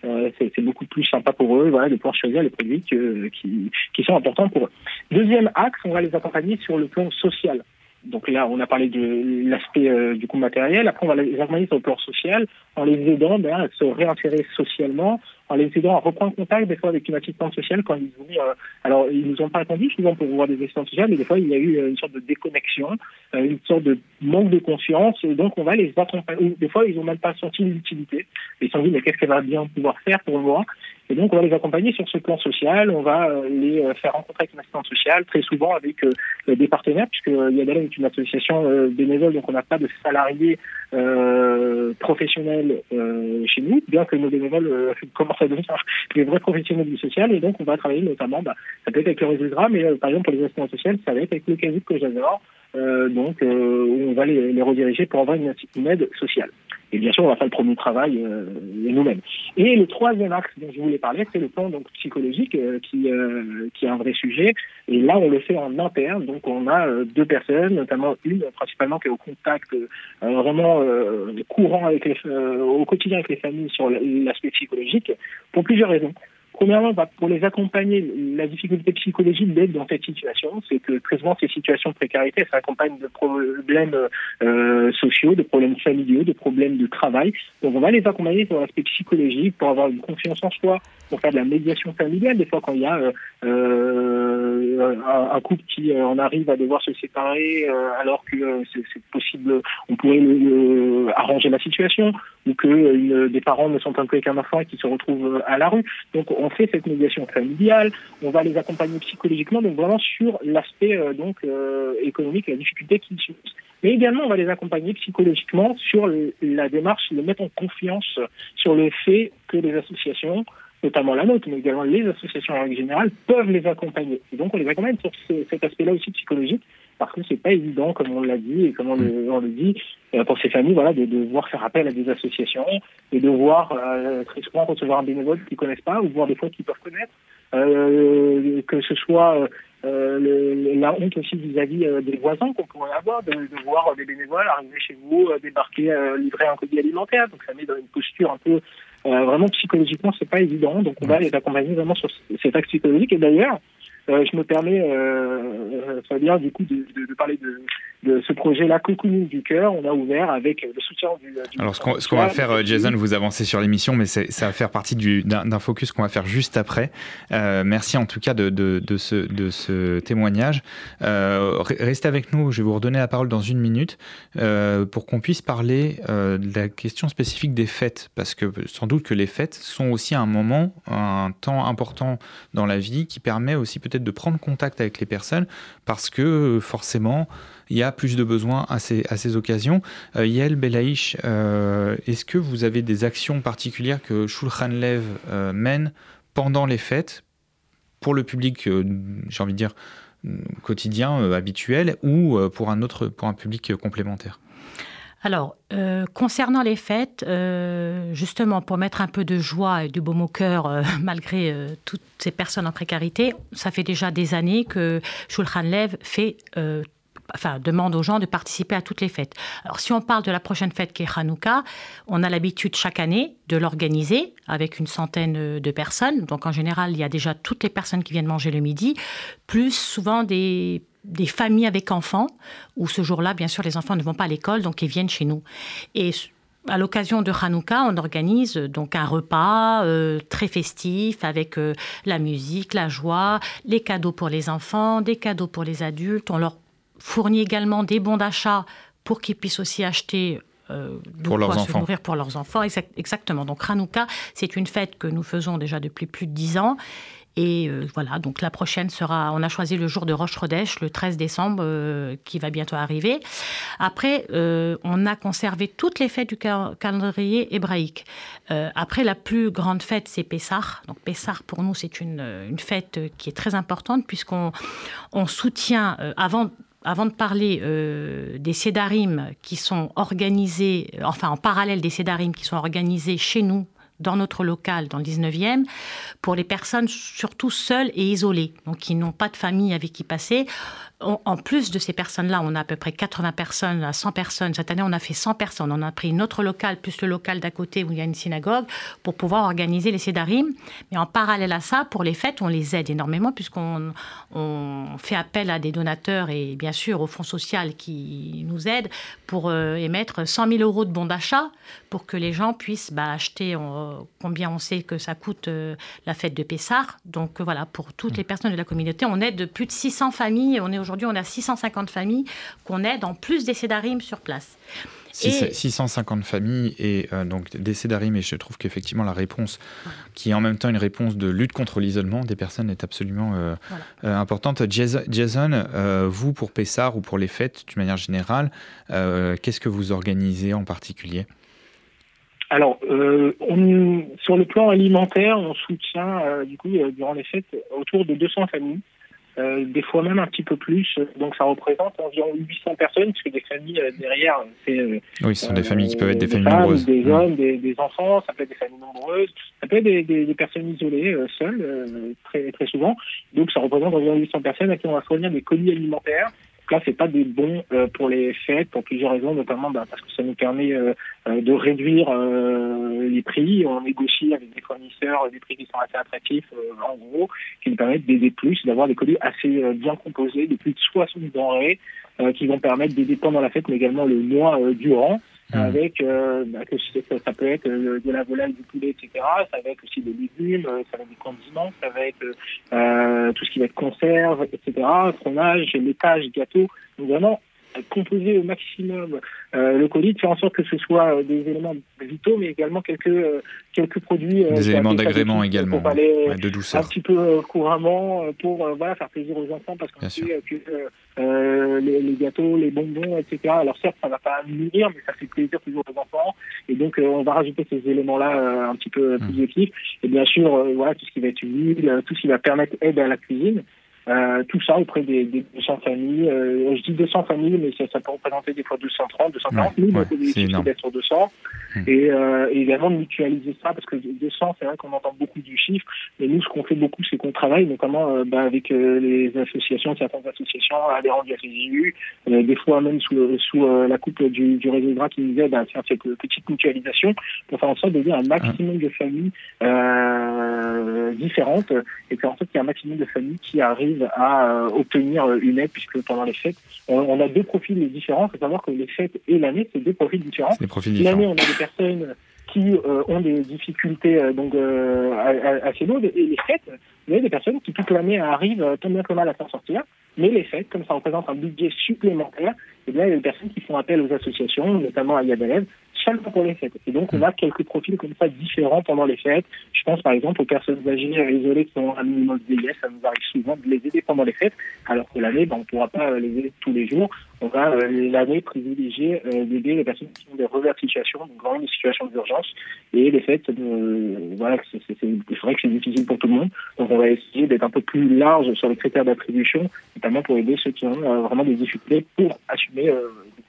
euh, c'est beaucoup plus sympa pour eux, voilà, de pouvoir choisir les produits que, qui, qui sont importants pour eux. Deuxième axe, on va les accompagner sur le plan social. Donc là, on a parlé de l'aspect euh, du coup matériel. Après, on va les accompagner sur le plan social en les aidant ben, à se réinsérer socialement, en les aidant à reprendre contact des fois avec une assistante sociale quand ils ont, euh, alors ils nous ont pas répondu souvent pour voir des assistantes sociales, mais des fois il y a eu euh, une sorte de déconnexion, une sorte de manque de conscience, et donc on va les accompagner. Des fois ils n'ont même pas senti l'utilité, ils se sont dit mais qu'est-ce qu'elle va bien pouvoir faire pour moi? Et donc, on va les accompagner sur ce plan social. On va euh, les euh, faire rencontrer avec une assistante sociale, très souvent avec euh, des partenaires, puisque Yadala est une association bénévole, donc on n'a pas de salariés professionnels chez nous, bien que nos bénévoles commencent des vrais professionnels du social. Et donc, on va travailler notamment, bah, ça peut être avec le réseau mais par exemple, pour les assistantes sociales, ça va être avec le CASIC que j'adore, donc où on va les, les rediriger pour avoir une, aide sociale. Et bien sûr, on va faire le premier travail euh, nous-mêmes. Et le troisième axe dont je voulais parler, c'est le plan donc psychologique euh, qui euh, qui est un vrai sujet. Et là, on le fait en interne. Donc, on a euh, deux personnes, notamment une principalement qui est au contact vraiment courant avec les, au quotidien avec les familles sur l'aspect psychologique pour plusieurs raisons. Premièrement, bah, pour les accompagner, la difficulté psychologique d'être dans cette situation, c'est que très souvent ces situations de précarité s'accompagnent de problèmes euh, sociaux, de problèmes familiaux, de problèmes de travail. Donc on va les accompagner sur l'aspect psychologique pour avoir une confiance en soi, pour faire de la médiation familiale. Des fois, quand il y a euh, euh un, couple qui euh, en arrive à devoir se séparer euh, alors que c'est possible, on pourrait arranger la situation, ou que des parents ne sont un peu avec un enfant et qui se retrouvent à la rue. Donc on fait cette médiation familiale, on va les accompagner psychologiquement, donc vraiment sur l'aspect donc économique, la difficulté qu'ils subissent mais également on va les accompagner psychologiquement sur la démarche de mettre en confiance sur le fait que les associations notamment la nôtre, mais également les associations en règle générale, peuvent les accompagner. Et donc on les accompagne sur cet aspect-là aussi psychologique, parce que c'est pas évident, comme on l'a dit et comme on le, dit, euh, pour ces familles, voilà, de, devoir faire appel à des associations et de voir euh, très souvent recevoir un bénévole qu'ils connaissent pas ou voir des fois qu'ils peuvent connaître, euh, que ce soit euh, la honte aussi vis-à-vis des voisins qu'on pourrait avoir, de, de, voir des bénévoles arriver chez vous, débarquer, livrer un colis alimentaire. Donc ça met dans une posture un peu euh, vraiment psychologiquement, c'est pas évident. Donc on va les accompagner vraiment sur cet axe psychologique. Et d'ailleurs, euh, je me permets, euh, Fabien, du coup, de, de, de parler de, de ce projet-là, Cocooning du cœur. On a ouvert avec le soutien du. Alors, ce qu'on va faire, euh, Jason, vous avancez sur l'émission, mais ça va faire partie d'un focus qu'on va faire juste après. Euh, merci en tout cas de, ce, témoignage. Euh, restez avec nous, je vais vous redonner la parole dans une minute euh, pour qu'on puisse parler euh, de la question spécifique des fêtes, parce que sans doute que les fêtes sont aussi un moment, un temps important dans la vie qui permet aussi peut-être de prendre contact avec les personnes, parce que forcément, il y a plus de besoins à ces, à ces occasions. Euh, Yael Belaïch, euh, est-ce que vous avez des actions particulières que Shulchan Lev euh, mène pendant les fêtes pour le public, j'ai envie de dire, quotidien, habituel, ou pour un autre, pour un public complémentaire? Alors, concernant les fêtes, justement, pour mettre un peu de joie et du baume au cœur, malgré toutes ces personnes en précarité, ça fait déjà des années que Shulchan Lev fait enfin, demande aux gens de participer à toutes les fêtes. Alors, si on parle de la prochaine fête qui est Hanouka, on a l'habitude chaque année de l'organiser avec une centaine de personnes. Donc, en général, il y a déjà toutes les personnes qui viennent manger le midi, plus souvent des des familles avec enfants, où ce jour-là, bien sûr, les enfants ne vont pas à l'école, donc ils viennent chez nous. Et à l'occasion de Hanouka, on organise donc un repas euh, très festif avec euh, la musique, la joie, les cadeaux pour les enfants, des cadeaux pour les adultes. On leur fournit également des bons d'achat pour qu'ils puissent aussi acheter euh, pour leurs enfants. nourrir pour leurs enfants. exactement. Donc Hanouka, c'est une fête que nous faisons déjà depuis plus de dix ans. Et euh, voilà, donc la prochaine sera, on a choisi le jour de Roche le 13 décembre, euh, qui va bientôt arriver. Après, on a conservé toutes les fêtes du calendrier hébraïque. après, la plus grande fête, c'est Pessah. Donc Pessah, pour nous, c'est une, fête qui est très importante, puisqu'on on soutient, avant de parler euh, des cédarim qui sont organisés, enfin en parallèle des cédarim qui sont organisés chez nous dans notre local, dans le 19e, pour les personnes surtout seules et isolées, donc qui n'ont pas de famille avec qui passer en plus de ces personnes-là, on a à peu près 80 personnes à 100 personnes. Cette année, on a fait 100 personnes. On a pris notre local plus le local d'à côté où il y a une synagogue pour pouvoir organiser les sédarim. Mais en parallèle à ça, pour les fêtes, on les aide énormément puisqu'on fait appel à des donateurs et bien sûr au Fonds social qui nous aident pour euh, émettre 100 000 euros de bons d'achat pour que les gens puissent bah, acheter combien on sait que ça coûte euh, la fête de Pessard. Donc voilà, pour toutes mmh. les personnes de la communauté, on aide plus de 600 familles. On est aujourd'hui, on a 650 familles qu'on aide en plus des Cédarim sur place. 650 familles et euh, donc des Cédarim, et je trouve qu'effectivement la réponse, qui est en même temps une réponse de lutte contre l'isolement des personnes, est absolument euh, euh, importante. Jason, vous pour Pessard ou pour les fêtes d'une manière générale, qu'est-ce que vous organisez en particulier? Alors, on, sur le plan alimentaire, on soutient du coup durant les fêtes autour de 200 familles euh, des fois même un petit peu plus. Donc ça représente environ 800 personnes, puisque des familles euh, derrière, c'est... Euh, oui, ce sont des familles qui peuvent être des, familles nombreuses. Des mmh. hommes, des, enfants, ça peut être des familles nombreuses, ça peut être des, personnes isolées, seules, très, très souvent. Donc ça représente environ 800 personnes à qui on va fournir des colis alimentaires là, c'est pas des bons euh, pour les fêtes pour plusieurs raisons, notamment bah, parce que ça nous permet euh, euh, de réduire les prix. On négocie avec des fournisseurs des prix qui sont assez attractifs, en gros, qui nous permettent d'aider plus, d'avoir des colis assez bien composés, de plus de 60 denrées, qui vont permettre d'aider pendant la fête, mais également le mois durant. Mmh. avec euh, bah, que ça, peut être euh, de la volaille, du poulet, etc. Ça va être aussi des légumes, euh, ça va être des condiments, ça va être euh, tout ce qui va être conserve, etc. Fromage, laitage, gâteau. Vraiment composer au maximum euh, le colis, de faire en sorte que ce soit euh, des éléments vitaux, mais également quelques, euh, quelques produits. des éléments d'agrément également, pour aller de douceur. Un petit peu couramment pour voilà, faire plaisir aux enfants, parce qu'on sait que les, les, gâteaux, les bonbons, etc. Alors certes, ça ne va pas nourrir, mais ça fait plaisir toujours aux enfants. Et donc, on va rajouter ces éléments-là un petit peu plus mmh. Et bien sûr, voilà, tout ce qui va être huile, tout ce qui va permettre aide à la cuisine. Euh, tout ça auprès des, des 200 familles. Euh, je dis 200 familles, mais ça, ça, peut représenter des fois 230, 240. Ouais, Nous, ouais, notre d'être sur 200. Hum. Et, euh, et, également de mutualiser ça, parce que 200, c'est vrai qu'on entend beaucoup du chiffre, mais nous, ce qu'on fait beaucoup, c'est qu'on travaille notamment euh, bah, avec euh, les associations, certaines associations adhérentes du FSU, des fois même sous, sous la coupe du, du réseau de qui nous aide à faire cette petite mutualisation pour faire en sorte d'aider un maximum de familles différentes et faire en sorte qu'il y ait un maximum de familles qui arrivent à euh, obtenir euh, une aide, puisque pendant les fêtes, on, a deux profils différents. Il faut savoir que les fêtes et l'année, c'est deux profils différents. L'année, on a des personnes qui euh, ont des difficultés donc assez lourdes et les fêtes, il y a des personnes qui toute l'année arrivent tant bien que mal à s'en sortir. Mais les fêtes, comme ça représente un budget supplémentaire, eh bien, il y a des personnes qui font appel aux associations, notamment à Yad pour les fêtes. Et donc, on a quelques profils comme ça différents pendant les fêtes. Je pense par exemple aux personnes âgées isolées qui ont un minimum de vieillesse. Ça nous arrive souvent de les aider pendant les fêtes, alors que l'année, ben, on ne pourra pas les aider tous les jours. On va euh, l'année privilégier euh, d'aider les personnes qui ont des revers de situation, donc vraiment des situations d'urgence. Et les fêtes, euh, voilà, c'est vrai que c'est difficile pour tout le monde. Donc, on va essayer d'être un peu plus large sur les critères d'attribution, notamment pour aider ceux qui ont vraiment des difficultés pour assumer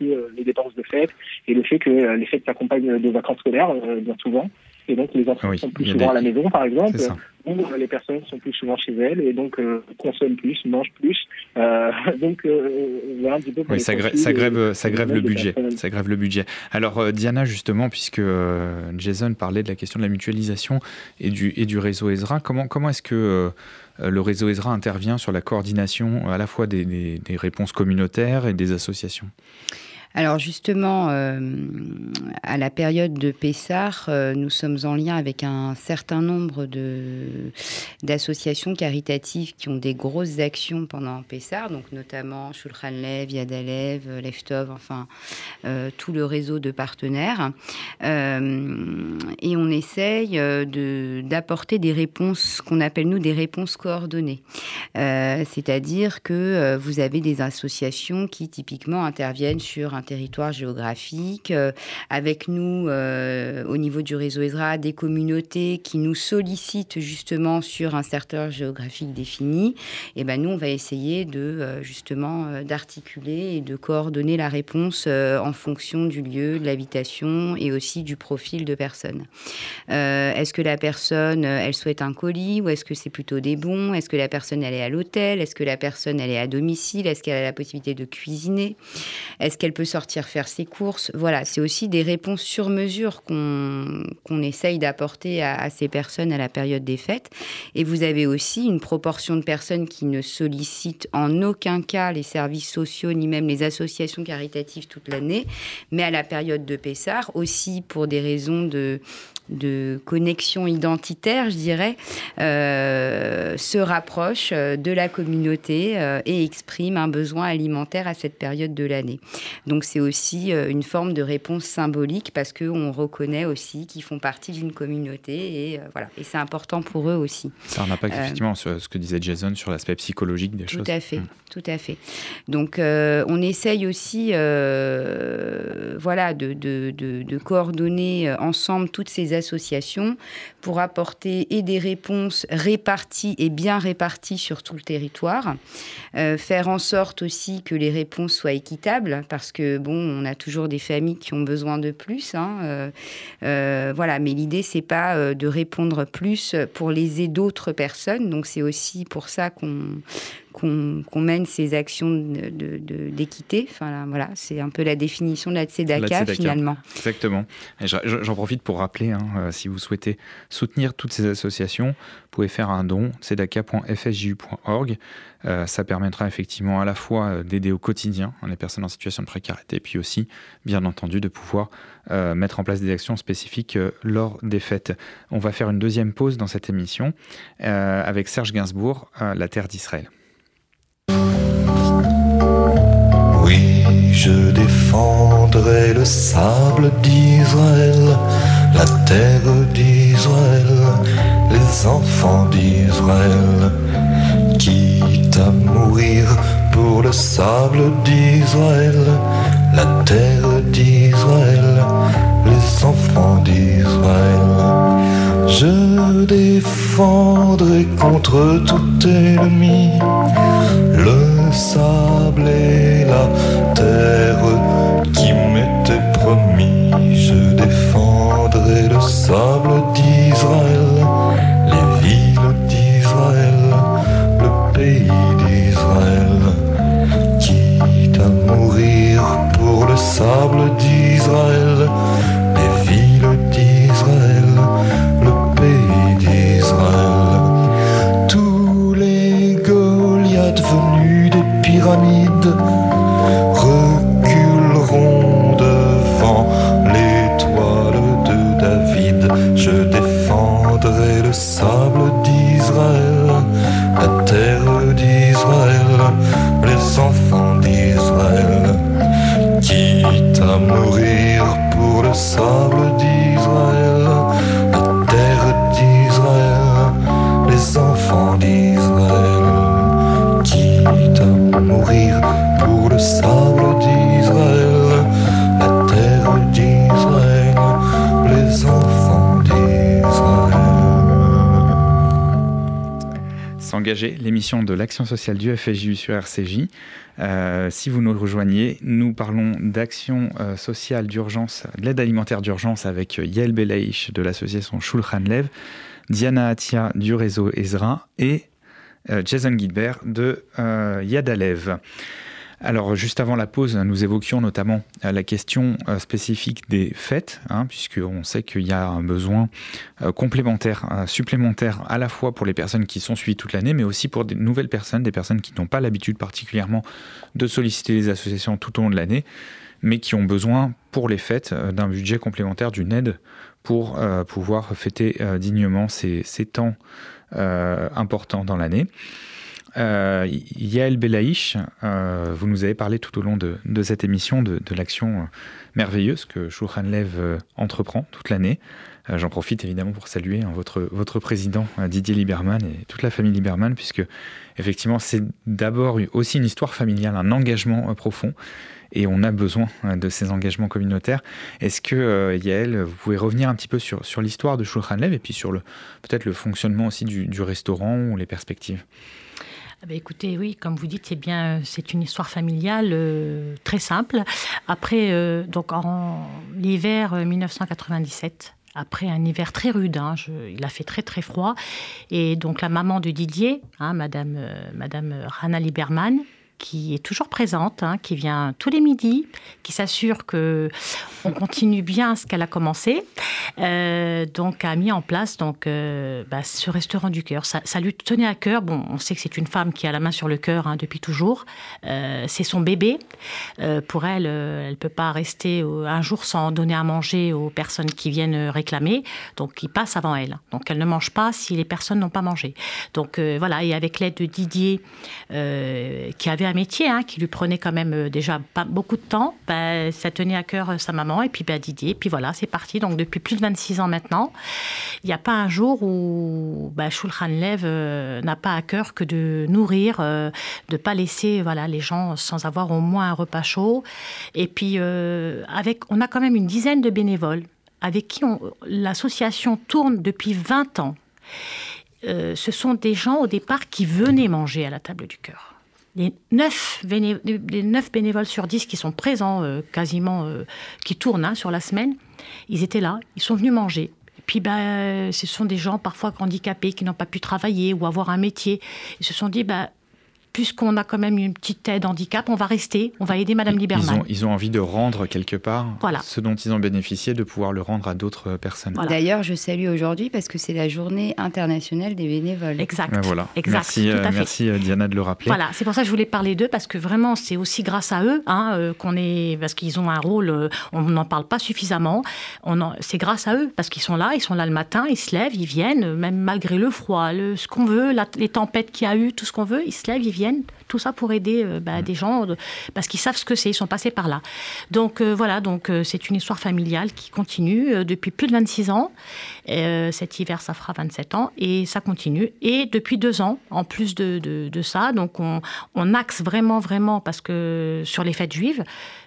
les dépenses de fêtes et le fait que les fêtes s'accompagnent de vacances scolaires bien souvent et donc les enfants sont plus souvent à la maison, par exemple, ou euh, les personnes sont plus souvent chez elles, et donc euh, consomment plus, mangent plus. Euh, donc voilà un petit peu. Oui, ça, grève, ça grève, ça grève le budget. Ça grève le budget. Alors Diana, justement, puisque Jason parlait de la question de la mutualisation et du, et du réseau Ezra, comment, comment est-ce que le réseau Ezra intervient sur la coordination à la fois des, des réponses communautaires et des associations? Alors justement, euh, à la période de Pessar, euh, nous sommes en lien avec un certain nombre d'associations caritatives qui ont des grosses actions pendant Pessar, donc notamment Shulchan Lev, Alev, Leftov, enfin tout le réseau de partenaires. et on essaye d'apporter des réponses qu'on appelle nous des réponses coordonnées. C'est-à-dire que vous avez des associations qui typiquement interviennent sur un territoire géographique. avec nous, au niveau du réseau ESRA, des communautés qui nous sollicitent justement sur un secteur géographique défini. Et ben nous, on va essayer de justement d'articuler et de coordonner la réponse en fonction du lieu, de l'habitation et aussi du profil de personne. est-ce que la personne, elle souhaite un colis ou est-ce que c'est plutôt des bons? Est-ce que la personne, elle est à l'hôtel? Est-ce que la personne, elle est à domicile? Est-ce qu'elle a la possibilité de cuisiner? Est-ce qu'elle peut sortir faire ses courses Voilà, c'est aussi des réponses sur mesure qu'on qu'on essaye d'apporter à, à, ces personnes à la période des fêtes. Et vous avez aussi une proportion de personnes qui ne sollicitent en aucun cas les services sociaux ni même les associations caritatives toute l'année, mais à la période de Pessard aussi pour des raisons de de connexion identitaire, je dirais, euh, se rapproche euh, de la communauté euh, et exprime un besoin alimentaire à cette période de l'année. Donc c'est aussi une forme de réponse symbolique parce qu'on reconnaît aussi qu'ils font partie d'une communauté et voilà. Et c'est important pour eux aussi. Ça a un impact effectivement sur ce que disait Jason sur l'aspect psychologique des choses. Tout à fait, hmm. tout à fait. Donc on essaye aussi, voilà, de, de, de, de, coordonner ensemble toutes ces associations pour apporter et des réponses réparties et bien réparties sur tout le territoire. Euh, faire en sorte aussi que les réponses soient équitables, parce que bon, on a toujours des familles qui ont besoin de plus. Hein, euh, euh, voilà, mais l'idée c'est pas de répondre plus pour léser d'autres personnes. Donc c'est aussi pour ça qu'on qu'on mène ces actions d'équité. De, enfin, voilà, c'est un peu la définition de la Tzedaka, finalement. Exactement. J'en profite pour rappeler, hein, euh, si vous souhaitez soutenir toutes ces associations, vous pouvez faire un don, tzedaka.fsju.org. Euh, ça permettra effectivement à la fois euh, d'aider au quotidien les personnes en situation de précarité, puis aussi, bien entendu, de pouvoir mettre en place des actions spécifiques lors des fêtes. On va faire une deuxième pause dans cette émission avec Serge Gainsbourg, La Terre d'Israël. Je défendrai le sable d'Israël, la terre d'Israël, les enfants d'Israël, quitte à mourir pour le sable d'Israël, la terre d'Israël, les enfants d'Israël. Je défendrai contre tout ennemi le sable et la terre qui m'était promis. Je défendrai le sable d'Israël, de l'action sociale du FSJU sur RCJ. Euh, si vous nous rejoignez, nous parlons d'action euh, sociale d'urgence, de l'aide alimentaire d'urgence avec Yael Belaïch de l'association Shulchan Lev, Diana Atia du réseau Ezra et euh, Jason Gilbert de Yadalev. Alors, juste avant la pause, nous évoquions notamment euh, la question euh, spécifique des fêtes, hein, puisqu'on sait qu'il y a un besoin euh, complémentaire, supplémentaire, à la fois pour les personnes qui sont suivies toute l'année, mais aussi pour des nouvelles personnes, des personnes qui n'ont pas l'habitude particulièrement de solliciter les associations tout au long de l'année, mais qui ont besoin pour les fêtes d'un budget complémentaire, d'une aide pour pouvoir fêter dignement ces, ces temps importants dans l'année. Euh, Yael Belaïch, euh, vous nous avez parlé tout au long de, cette émission de, l'action euh, merveilleuse que Shulchan Lev entreprend toute l'année. J'en profite évidemment pour saluer hein, votre, président Didier Lieberman et toute la famille Lieberman, puisque effectivement c'est d'abord aussi une histoire familiale, un engagement profond et on a besoin de ces engagements communautaires. Est-ce que, Yael, vous pouvez revenir un petit peu sur, l'histoire de Shulchan Lev et puis sur peut-être le fonctionnement aussi du restaurant ou les perspectives? Ah ben, écoutez, oui, comme vous dites, c'est bien, c'est une histoire familiale euh, très simple. Après, euh, donc en l'hiver 1997, euh, après un hiver très rude, hein, il a fait très très froid, et donc la maman de Didier, hein, Madame Madame Rana Lieberman, qui est toujours présente, hein, qui vient tous les midis, qui s'assure que on continue bien ce qu'elle a commencé. Euh, donc a mis en place donc euh, bah, ce restaurant du cœur. Ça, lui tenait à cœur. Bon, on sait que c'est une femme qui a la main sur le cœur hein, depuis toujours. Euh, c'est son bébé. pour elle, elle peut pas rester un jour sans donner à manger aux personnes qui viennent réclamer. Donc il passe avant elle. Donc elle ne mange pas si les personnes n'ont pas mangé. Donc voilà. Et avec l'aide de Didier, qui avait un métier hein, qui lui prenait quand même euh, déjà pas beaucoup de temps. Bah, ça tenait à cœur euh, sa maman et puis bah, Didier. Puis voilà, c'est parti. Donc depuis plus de 26 ans maintenant, il n'y a pas un jour où bah, Shulchan Lev euh, n'a pas à cœur que de nourrir, de ne pas laisser voilà, les gens sans avoir au moins un repas chaud. Et puis, avec, on a quand même une dizaine de bénévoles avec qui l'association tourne depuis 20 ans. ce sont des gens au départ qui venaient manger à la table du cœur les 9, bénévoles sur 10 qui sont présents euh, quasiment, euh, qui tournent hein, sur la semaine, ils étaient là, ils sont venus manger. Puis, bah, ce sont des gens parfois handicapés qui n'ont pas pu travailler ou avoir un métier. Ils se sont dit, bah, puisqu'on a quand même une petite aide handicap, on va rester, on va aider Madame Lieberman. Ils ont, envie de rendre quelque part ce dont ils ont bénéficié, de pouvoir le rendre à d'autres personnes. D'ailleurs, je salue aujourd'hui parce que c'est la journée internationale des bénévoles. Exact. voilà. Merci, euh, merci euh, Diana de le rappeler. Voilà, c'est pour ça que je voulais parler d'eux parce que vraiment, c'est aussi grâce à eux hein, euh, qu'on est, parce qu'ils ont un rôle, on n'en parle pas suffisamment. C'est grâce à eux parce qu'ils sont là, ils sont là le matin, ils se lèvent, ils viennent, même malgré le froid, le, ce qu'on veut, les tempêtes qu'il y a eu, tout ce qu'on veut, ils se lèvent, ils viennent tout ça pour aider euh, bah, des gens parce qu'ils savent ce que c'est, ils sont passés par là. Donc euh, voilà, donc euh, c'est une histoire familiale qui continue depuis plus de 26 ans. Cet hiver, ça fera 27 ans et ça continue. Et depuis deux ans, en plus de, ça, donc on, axe vraiment, vraiment parce que sur les fêtes juives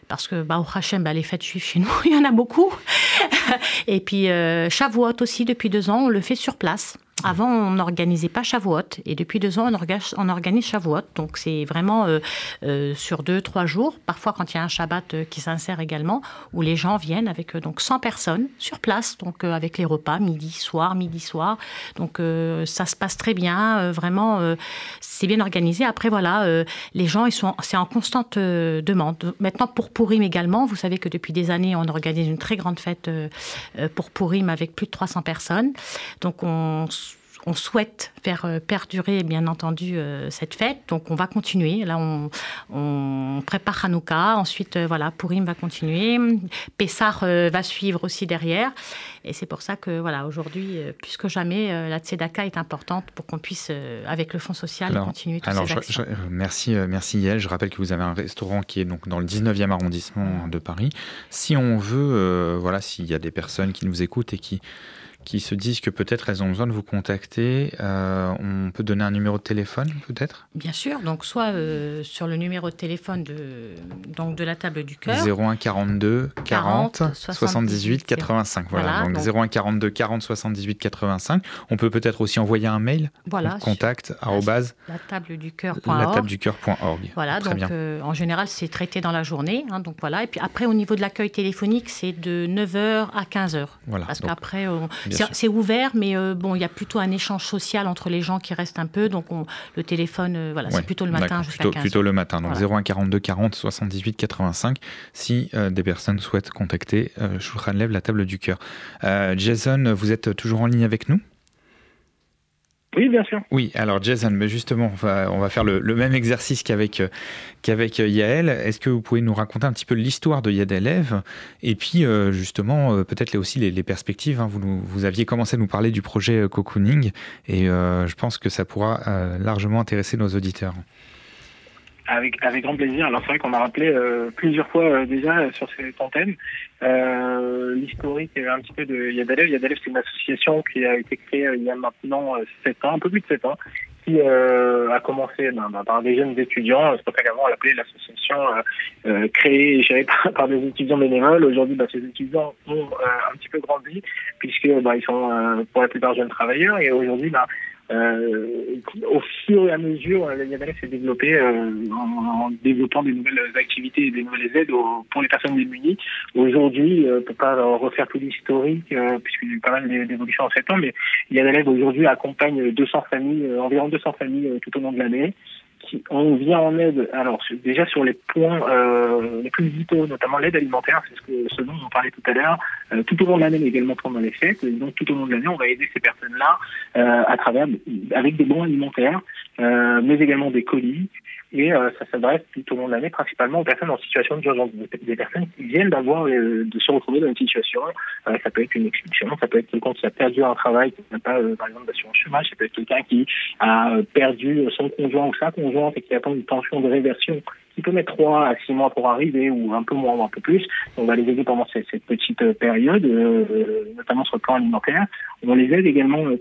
parce que bah, au Hachem, les fêtes juives chez nous, il y en a beaucoup. et puis euh, Shavuot aussi, depuis deux ans, on le fait sur place. Avant, on n'organisait pas Shavuot. Et depuis deux ans, on, organise Shavuot. Donc, c'est vraiment euh, euh, sur deux, trois jours. Parfois, quand il y a un Shabbat euh, qui s'insère également, où les gens viennent avec donc 100 personnes sur place, donc avec les repas, midi, soir, midi, soir. Donc, ça se passe très bien. vraiment, c'est bien organisé. Après, voilà, les gens, ils sont, c'est en constante demande. Maintenant, pour Purim également, vous savez que depuis des années, on organise une très grande fête pour Purim avec plus de 300 personnes. Donc, on on souhaite faire euh, perdurer, bien entendu, euh, cette fête. Donc, on va continuer. Là, on, prépare Hanouka. Ensuite, euh, voilà, Purim va continuer. Pessah va suivre aussi derrière. Et c'est pour ça que, voilà, aujourd'hui, plus que jamais, la Tzedaka est importante pour qu'on puisse, avec le Fonds social, continuer toutes alors, ces merci, merci Yael. Je rappelle que vous avez un restaurant qui est donc dans le 19e arrondissement de Paris. Si on veut, voilà, s'il y a des personnes qui nous écoutent et qui qui se disent que peut-être elles ont besoin de vous contacter. Euh, on peut donner un numéro de téléphone, peut-être? Bien sûr, donc soit euh, sur le numéro de téléphone de, donc de la table du cœur. 01 42 40, 78 85. Voilà, donc, 01 42 40 78 85. On peut peut-être aussi envoyer un mail. Voilà. Contact la table du cœur.org. Voilà, donc euh, en général c'est traité dans la journée. Hein, donc voilà. Et puis après au niveau de l'accueil téléphonique, c'est de 9h à 15h. Voilà. Parce qu'après, c'est ouvert, mais euh, bon, il y a plutôt un échange social entre les gens qui restent un peu. Donc, le téléphone, euh, voilà, c'est plutôt le matin jusqu'à plutôt, plutôt le matin. Donc, 01 42 40 78 85 si euh, des personnes souhaitent contacter euh, Shulchan Lev, la table du cœur. Jason, vous êtes toujours en ligne avec nous? Oui, bien sûr. Oui, alors Jason, mais justement, on va, faire le, même exercice qu'avec qu'avec Yael. Est-ce que vous pouvez nous raconter un petit peu l'histoire de Yad Elev et puis justement peut-être aussi les, perspectives. Hein. Vous, vous aviez commencé à nous parler du projet Cocooning et je pense que ça pourra largement intéresser nos auditeurs. Avec, avec grand plaisir. Alors c'est vrai qu'on a rappelé euh, plusieurs fois euh, déjà sur cette antenne euh, l'historique un petit peu de Yadalev. Yadalev c'est une association qui a été créée il y a maintenant 7 ans, un peu plus de 7 ans, qui a commencé ben, ben, par des jeunes étudiants. C'est pour ça qu'avant on l'appelait l'association créée et gérée par, des étudiants bénévoles. Aujourd'hui, ben, ces étudiants ont un petit peu grandi puisque ils sont pour la plupart jeunes travailleurs et aujourd'hui euh, au fur et à mesure, la Yadalef s'est développée euh, en, développant des nouvelles activités et des nouvelles aides pour les personnes démunies. Aujourd'hui, euh, peut pas refaire tout l'historique puisqu'il y a eu pas mal d'évolutions en sept ans, mais Yadalef aujourd'hui accompagne 200 familles, environ 200 familles tout au long de l'année on vient en aide, alors déjà sur les points euh, les plus vitaux, notamment l'aide alimentaire, c'est ce, que, ce dont on parlait tout à l'heure, euh, tout au long de l'année, mais également pendant les fêtes. donc tout au long de l'année, on va aider ces personnes-là euh, à travers avec des bons alimentaires, mais également des colis. Et ça s'adresse tout au long de l'année principalement aux personnes en situation d'urgence, des personnes qui viennent d'avoir de se retrouver dans une situation. ça peut être une expulsion, ça peut être quelqu'un qui a perdu un travail, qui n'a pas par exemple d'assurance chômage, ça peut être quelqu'un qui a perdu son conjoint ou sa conjointe et qui attendent une pension de réversion qui peut mettre 3 à 6 mois pour arriver ou un peu moins ou un peu plus. On va les aider pendant cette, petite période, euh, notamment sur le plan alimentaire. On les aide également, euh,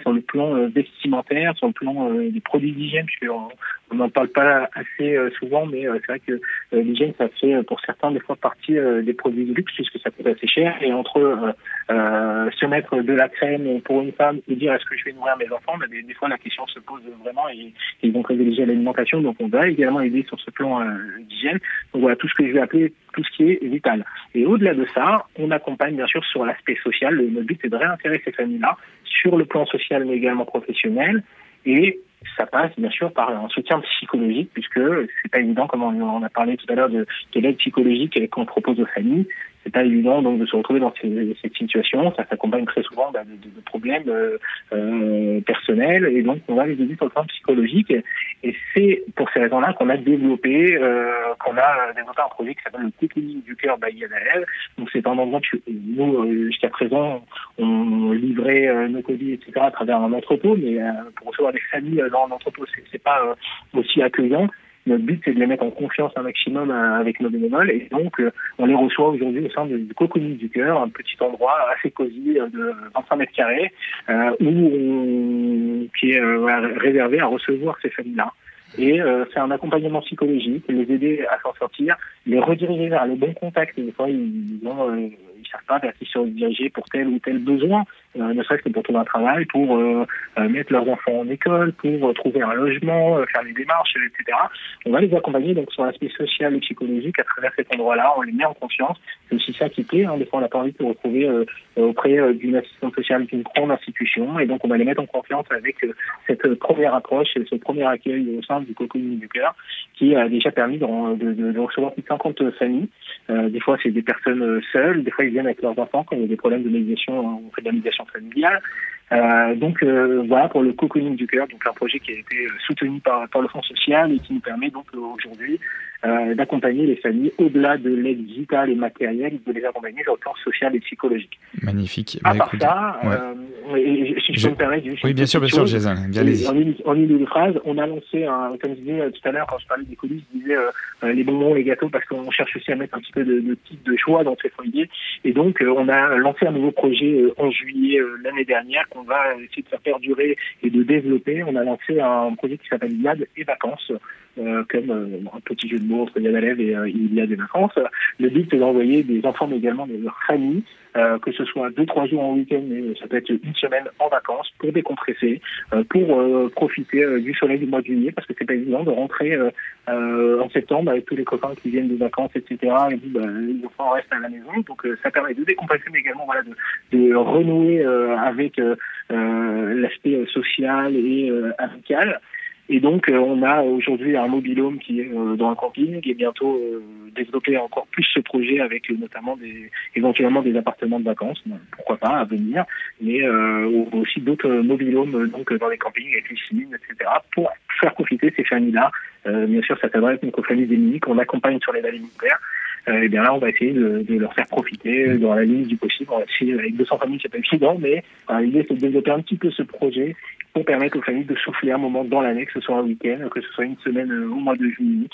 sur le plan euh, vestimentaire, sur le plan des produits d'hygiène, puisqu'on on n'en parle pas assez souvent, mais c'est vrai que l'hygiène, ça fait pour certains des fois partie des produits de luxe, puisque ça coûte assez cher. Et entre se mettre de la crème pour une femme et dire est-ce que je vais nourrir mes enfants, bah, des, fois la question se pose vraiment et, ils vont privilégier l'alimentation. Donc on va également aider sur ce plan euh, d'hygiène. Donc voilà tout ce que je vais appeler tout ce qui est vital. Et au-delà de ça, on accompagne bien sûr sur l'aspect social. Le, but est de réintéresser ces familles-là sur le plan social mais également professionnel. Et ça passe bien sûr par un soutien psychologique, puisque c'est pas évident, comme on a parlé tout à l'heure de, de l'aide psychologique qu'on propose aux familles c'est pas évident donc de se retrouver dans cette situation. Ça s'accompagne très souvent bah, de, problèmes euh, euh, personnels et donc on va les aider sur le plan psychologique. Et c'est pour ces raisons-là qu'on a développé euh, qu'on a développé un projet qui s'appelle le Technique du cœur by Donc c'est un endroit que nous jusqu'à présent on livrait nos colis etc à travers un entrepôt, mais pour recevoir des familles dans un entrepôt c'est pas aussi accueillant. Notre but, c'est de les mettre en confiance un maximum euh, avec nos bénévoles. Et donc, euh, on les reçoit aujourd'hui au sein du Cocooning du Cœur, un petit endroit assez cosy euh, de 25 mètres carrés, où qui est réservé à recevoir ces familles-là. Et c'est un accompagnement psychologique, les aider à s'en sortir, les rediriger vers le bon contact. Des fois, ils ont ils savent pas vers qui se diriger pour tel ou tel besoin, euh, ne serait-ce que pour trouver un travail, pour euh, euh, mettre leurs enfants en école, pour trouver un logement, faire les démarches, etc. On va les accompagner donc sur l'aspect social et psychologique à travers cet endroit-là. On les met en confiance. C'est aussi ça qui plaît. Hein. Des fois, on n'a pas envie de se retrouver auprès d'une assistante sociale d'une grande institution, et donc on va les mettre en confiance avec cette première approche, ce premier accueil au sein du cocooning du cœur, qui a déjà permis de, de, recevoir plus de 50 familles. des fois, c'est des personnes seules, des fois, ils avec leurs enfants quand il y a des problèmes de médiation, on de la médiation familiale. Euh, donc euh, voilà pour le cocooning du cœur, donc un projet qui a été soutenu par, par le Fonds social et qui nous permet donc aujourd'hui euh, d'accompagner les familles au-delà de l'aide digitale et matérielle, de les accompagner sur le plan social et psychologique. Magnifique. À bah, part ça, euh, si je, peux me permettre, oui, bien sûr, bien sûr, Jason. En une, en une phrase, on a lancé, un, comme je disais tout à l'heure, quand je parlais des colis, je disais euh, les bonbons, les gâteaux, parce qu'on cherche aussi à mettre un petit peu de, de type de choix dans ces foyers. Et donc, on a lancé un nouveau projet en juillet l'année dernière qu'on va essayer de faire perdurer et de développer. On a lancé un projet qui s'appelle YAD et vacances. Euh, comme euh, un petit jeu de mots entre Yadalev et euh, il y a des vacances. Le but c'est d'envoyer des enfants mais également de leur famille, que ce soit deux trois jours en week-end, mais ça peut être une semaine en vacances pour décompresser, pour profiter du soleil du mois de juillet, parce que c'est pas évident de rentrer en septembre avec tous les copains qui viennent de vacances, etc. Et puis bah, enfants restent à la maison, donc ça permet de décompresser, mais également voilà de, de renouer avec l'aspect social et amical. Et donc, euh, on a aujourd'hui un mobilhome qui est euh, dans un camping et bientôt euh, développer encore plus ce projet avec notamment des, éventuellement des appartements de vacances, pourquoi pas, à venir, mais aussi d'autres mobilhomes donc dans les campings avec piscines, etc., pour faire profiter ces familles-là. bien sûr, ça s'adresse aux familles démunies qu'on accompagne sur les alimentaires euh, et bien là, on va essayer de, de, leur faire profiter dans la limite du possible. On va essayer, avec 200 familles, c'est pas évident, mais euh, l'idée, c'est de développer un petit peu ce projet pour permettre aux familles de souffler un moment dans l'année, que ce soit un week-end, que ce soit une semaine euh, au mois de juillet.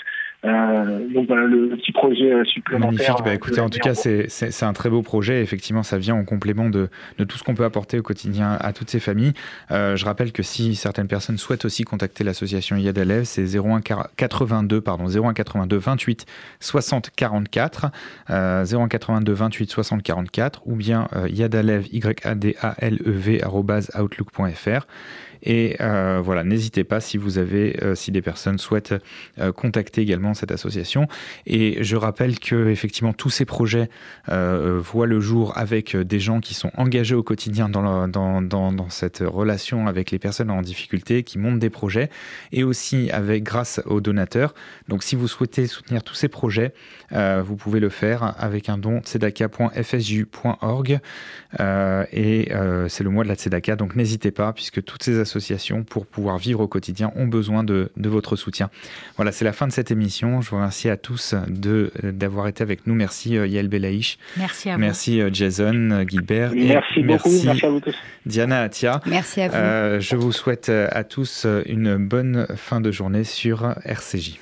Euh, donc voilà le, petit projet euh, supplémentaire. Magnifique. Bah, écoutez, en tout cas, c'est un très beau projet. Effectivement, ça vient en complément de, de, tout ce qu'on peut apporter au quotidien à toutes ces familles. Euh, je rappelle que si certaines personnes souhaitent aussi contacter l'association Yad Alev, c'est 01 82 pardon 01 82 28 60 44 euh, 01 82 28 60 44 ou bien euh, yadalev y a d a l e v outlook.fr et euh, voilà, n'hésitez pas si vous avez, euh, si des personnes souhaitent euh, contacter également cette association. Et je rappelle que effectivement tous ces projets voient le jour avec des gens qui sont engagés au quotidien dans, cette relation avec les personnes en difficulté, qui montent des projets, et aussi avec grâce aux donateurs. Donc si vous souhaitez soutenir tous ces projets, vous pouvez le faire avec un don tzedaka.fsju.org et c'est le mois de la tzedaka, donc n'hésitez pas puisque toutes ces associations associations pour pouvoir vivre au quotidien ont besoin de, de votre soutien. Voilà, c'est la fin de cette émission. Je vous remercie à tous d'avoir été avec nous. Merci euh, Yael Belaïch. Merci à vous. Merci euh, Jason euh, Gilbert. Merci et beaucoup. Merci, à vous tous. Diana Atia. Merci à vous. je vous souhaite à tous une bonne fin de journée sur RCJ.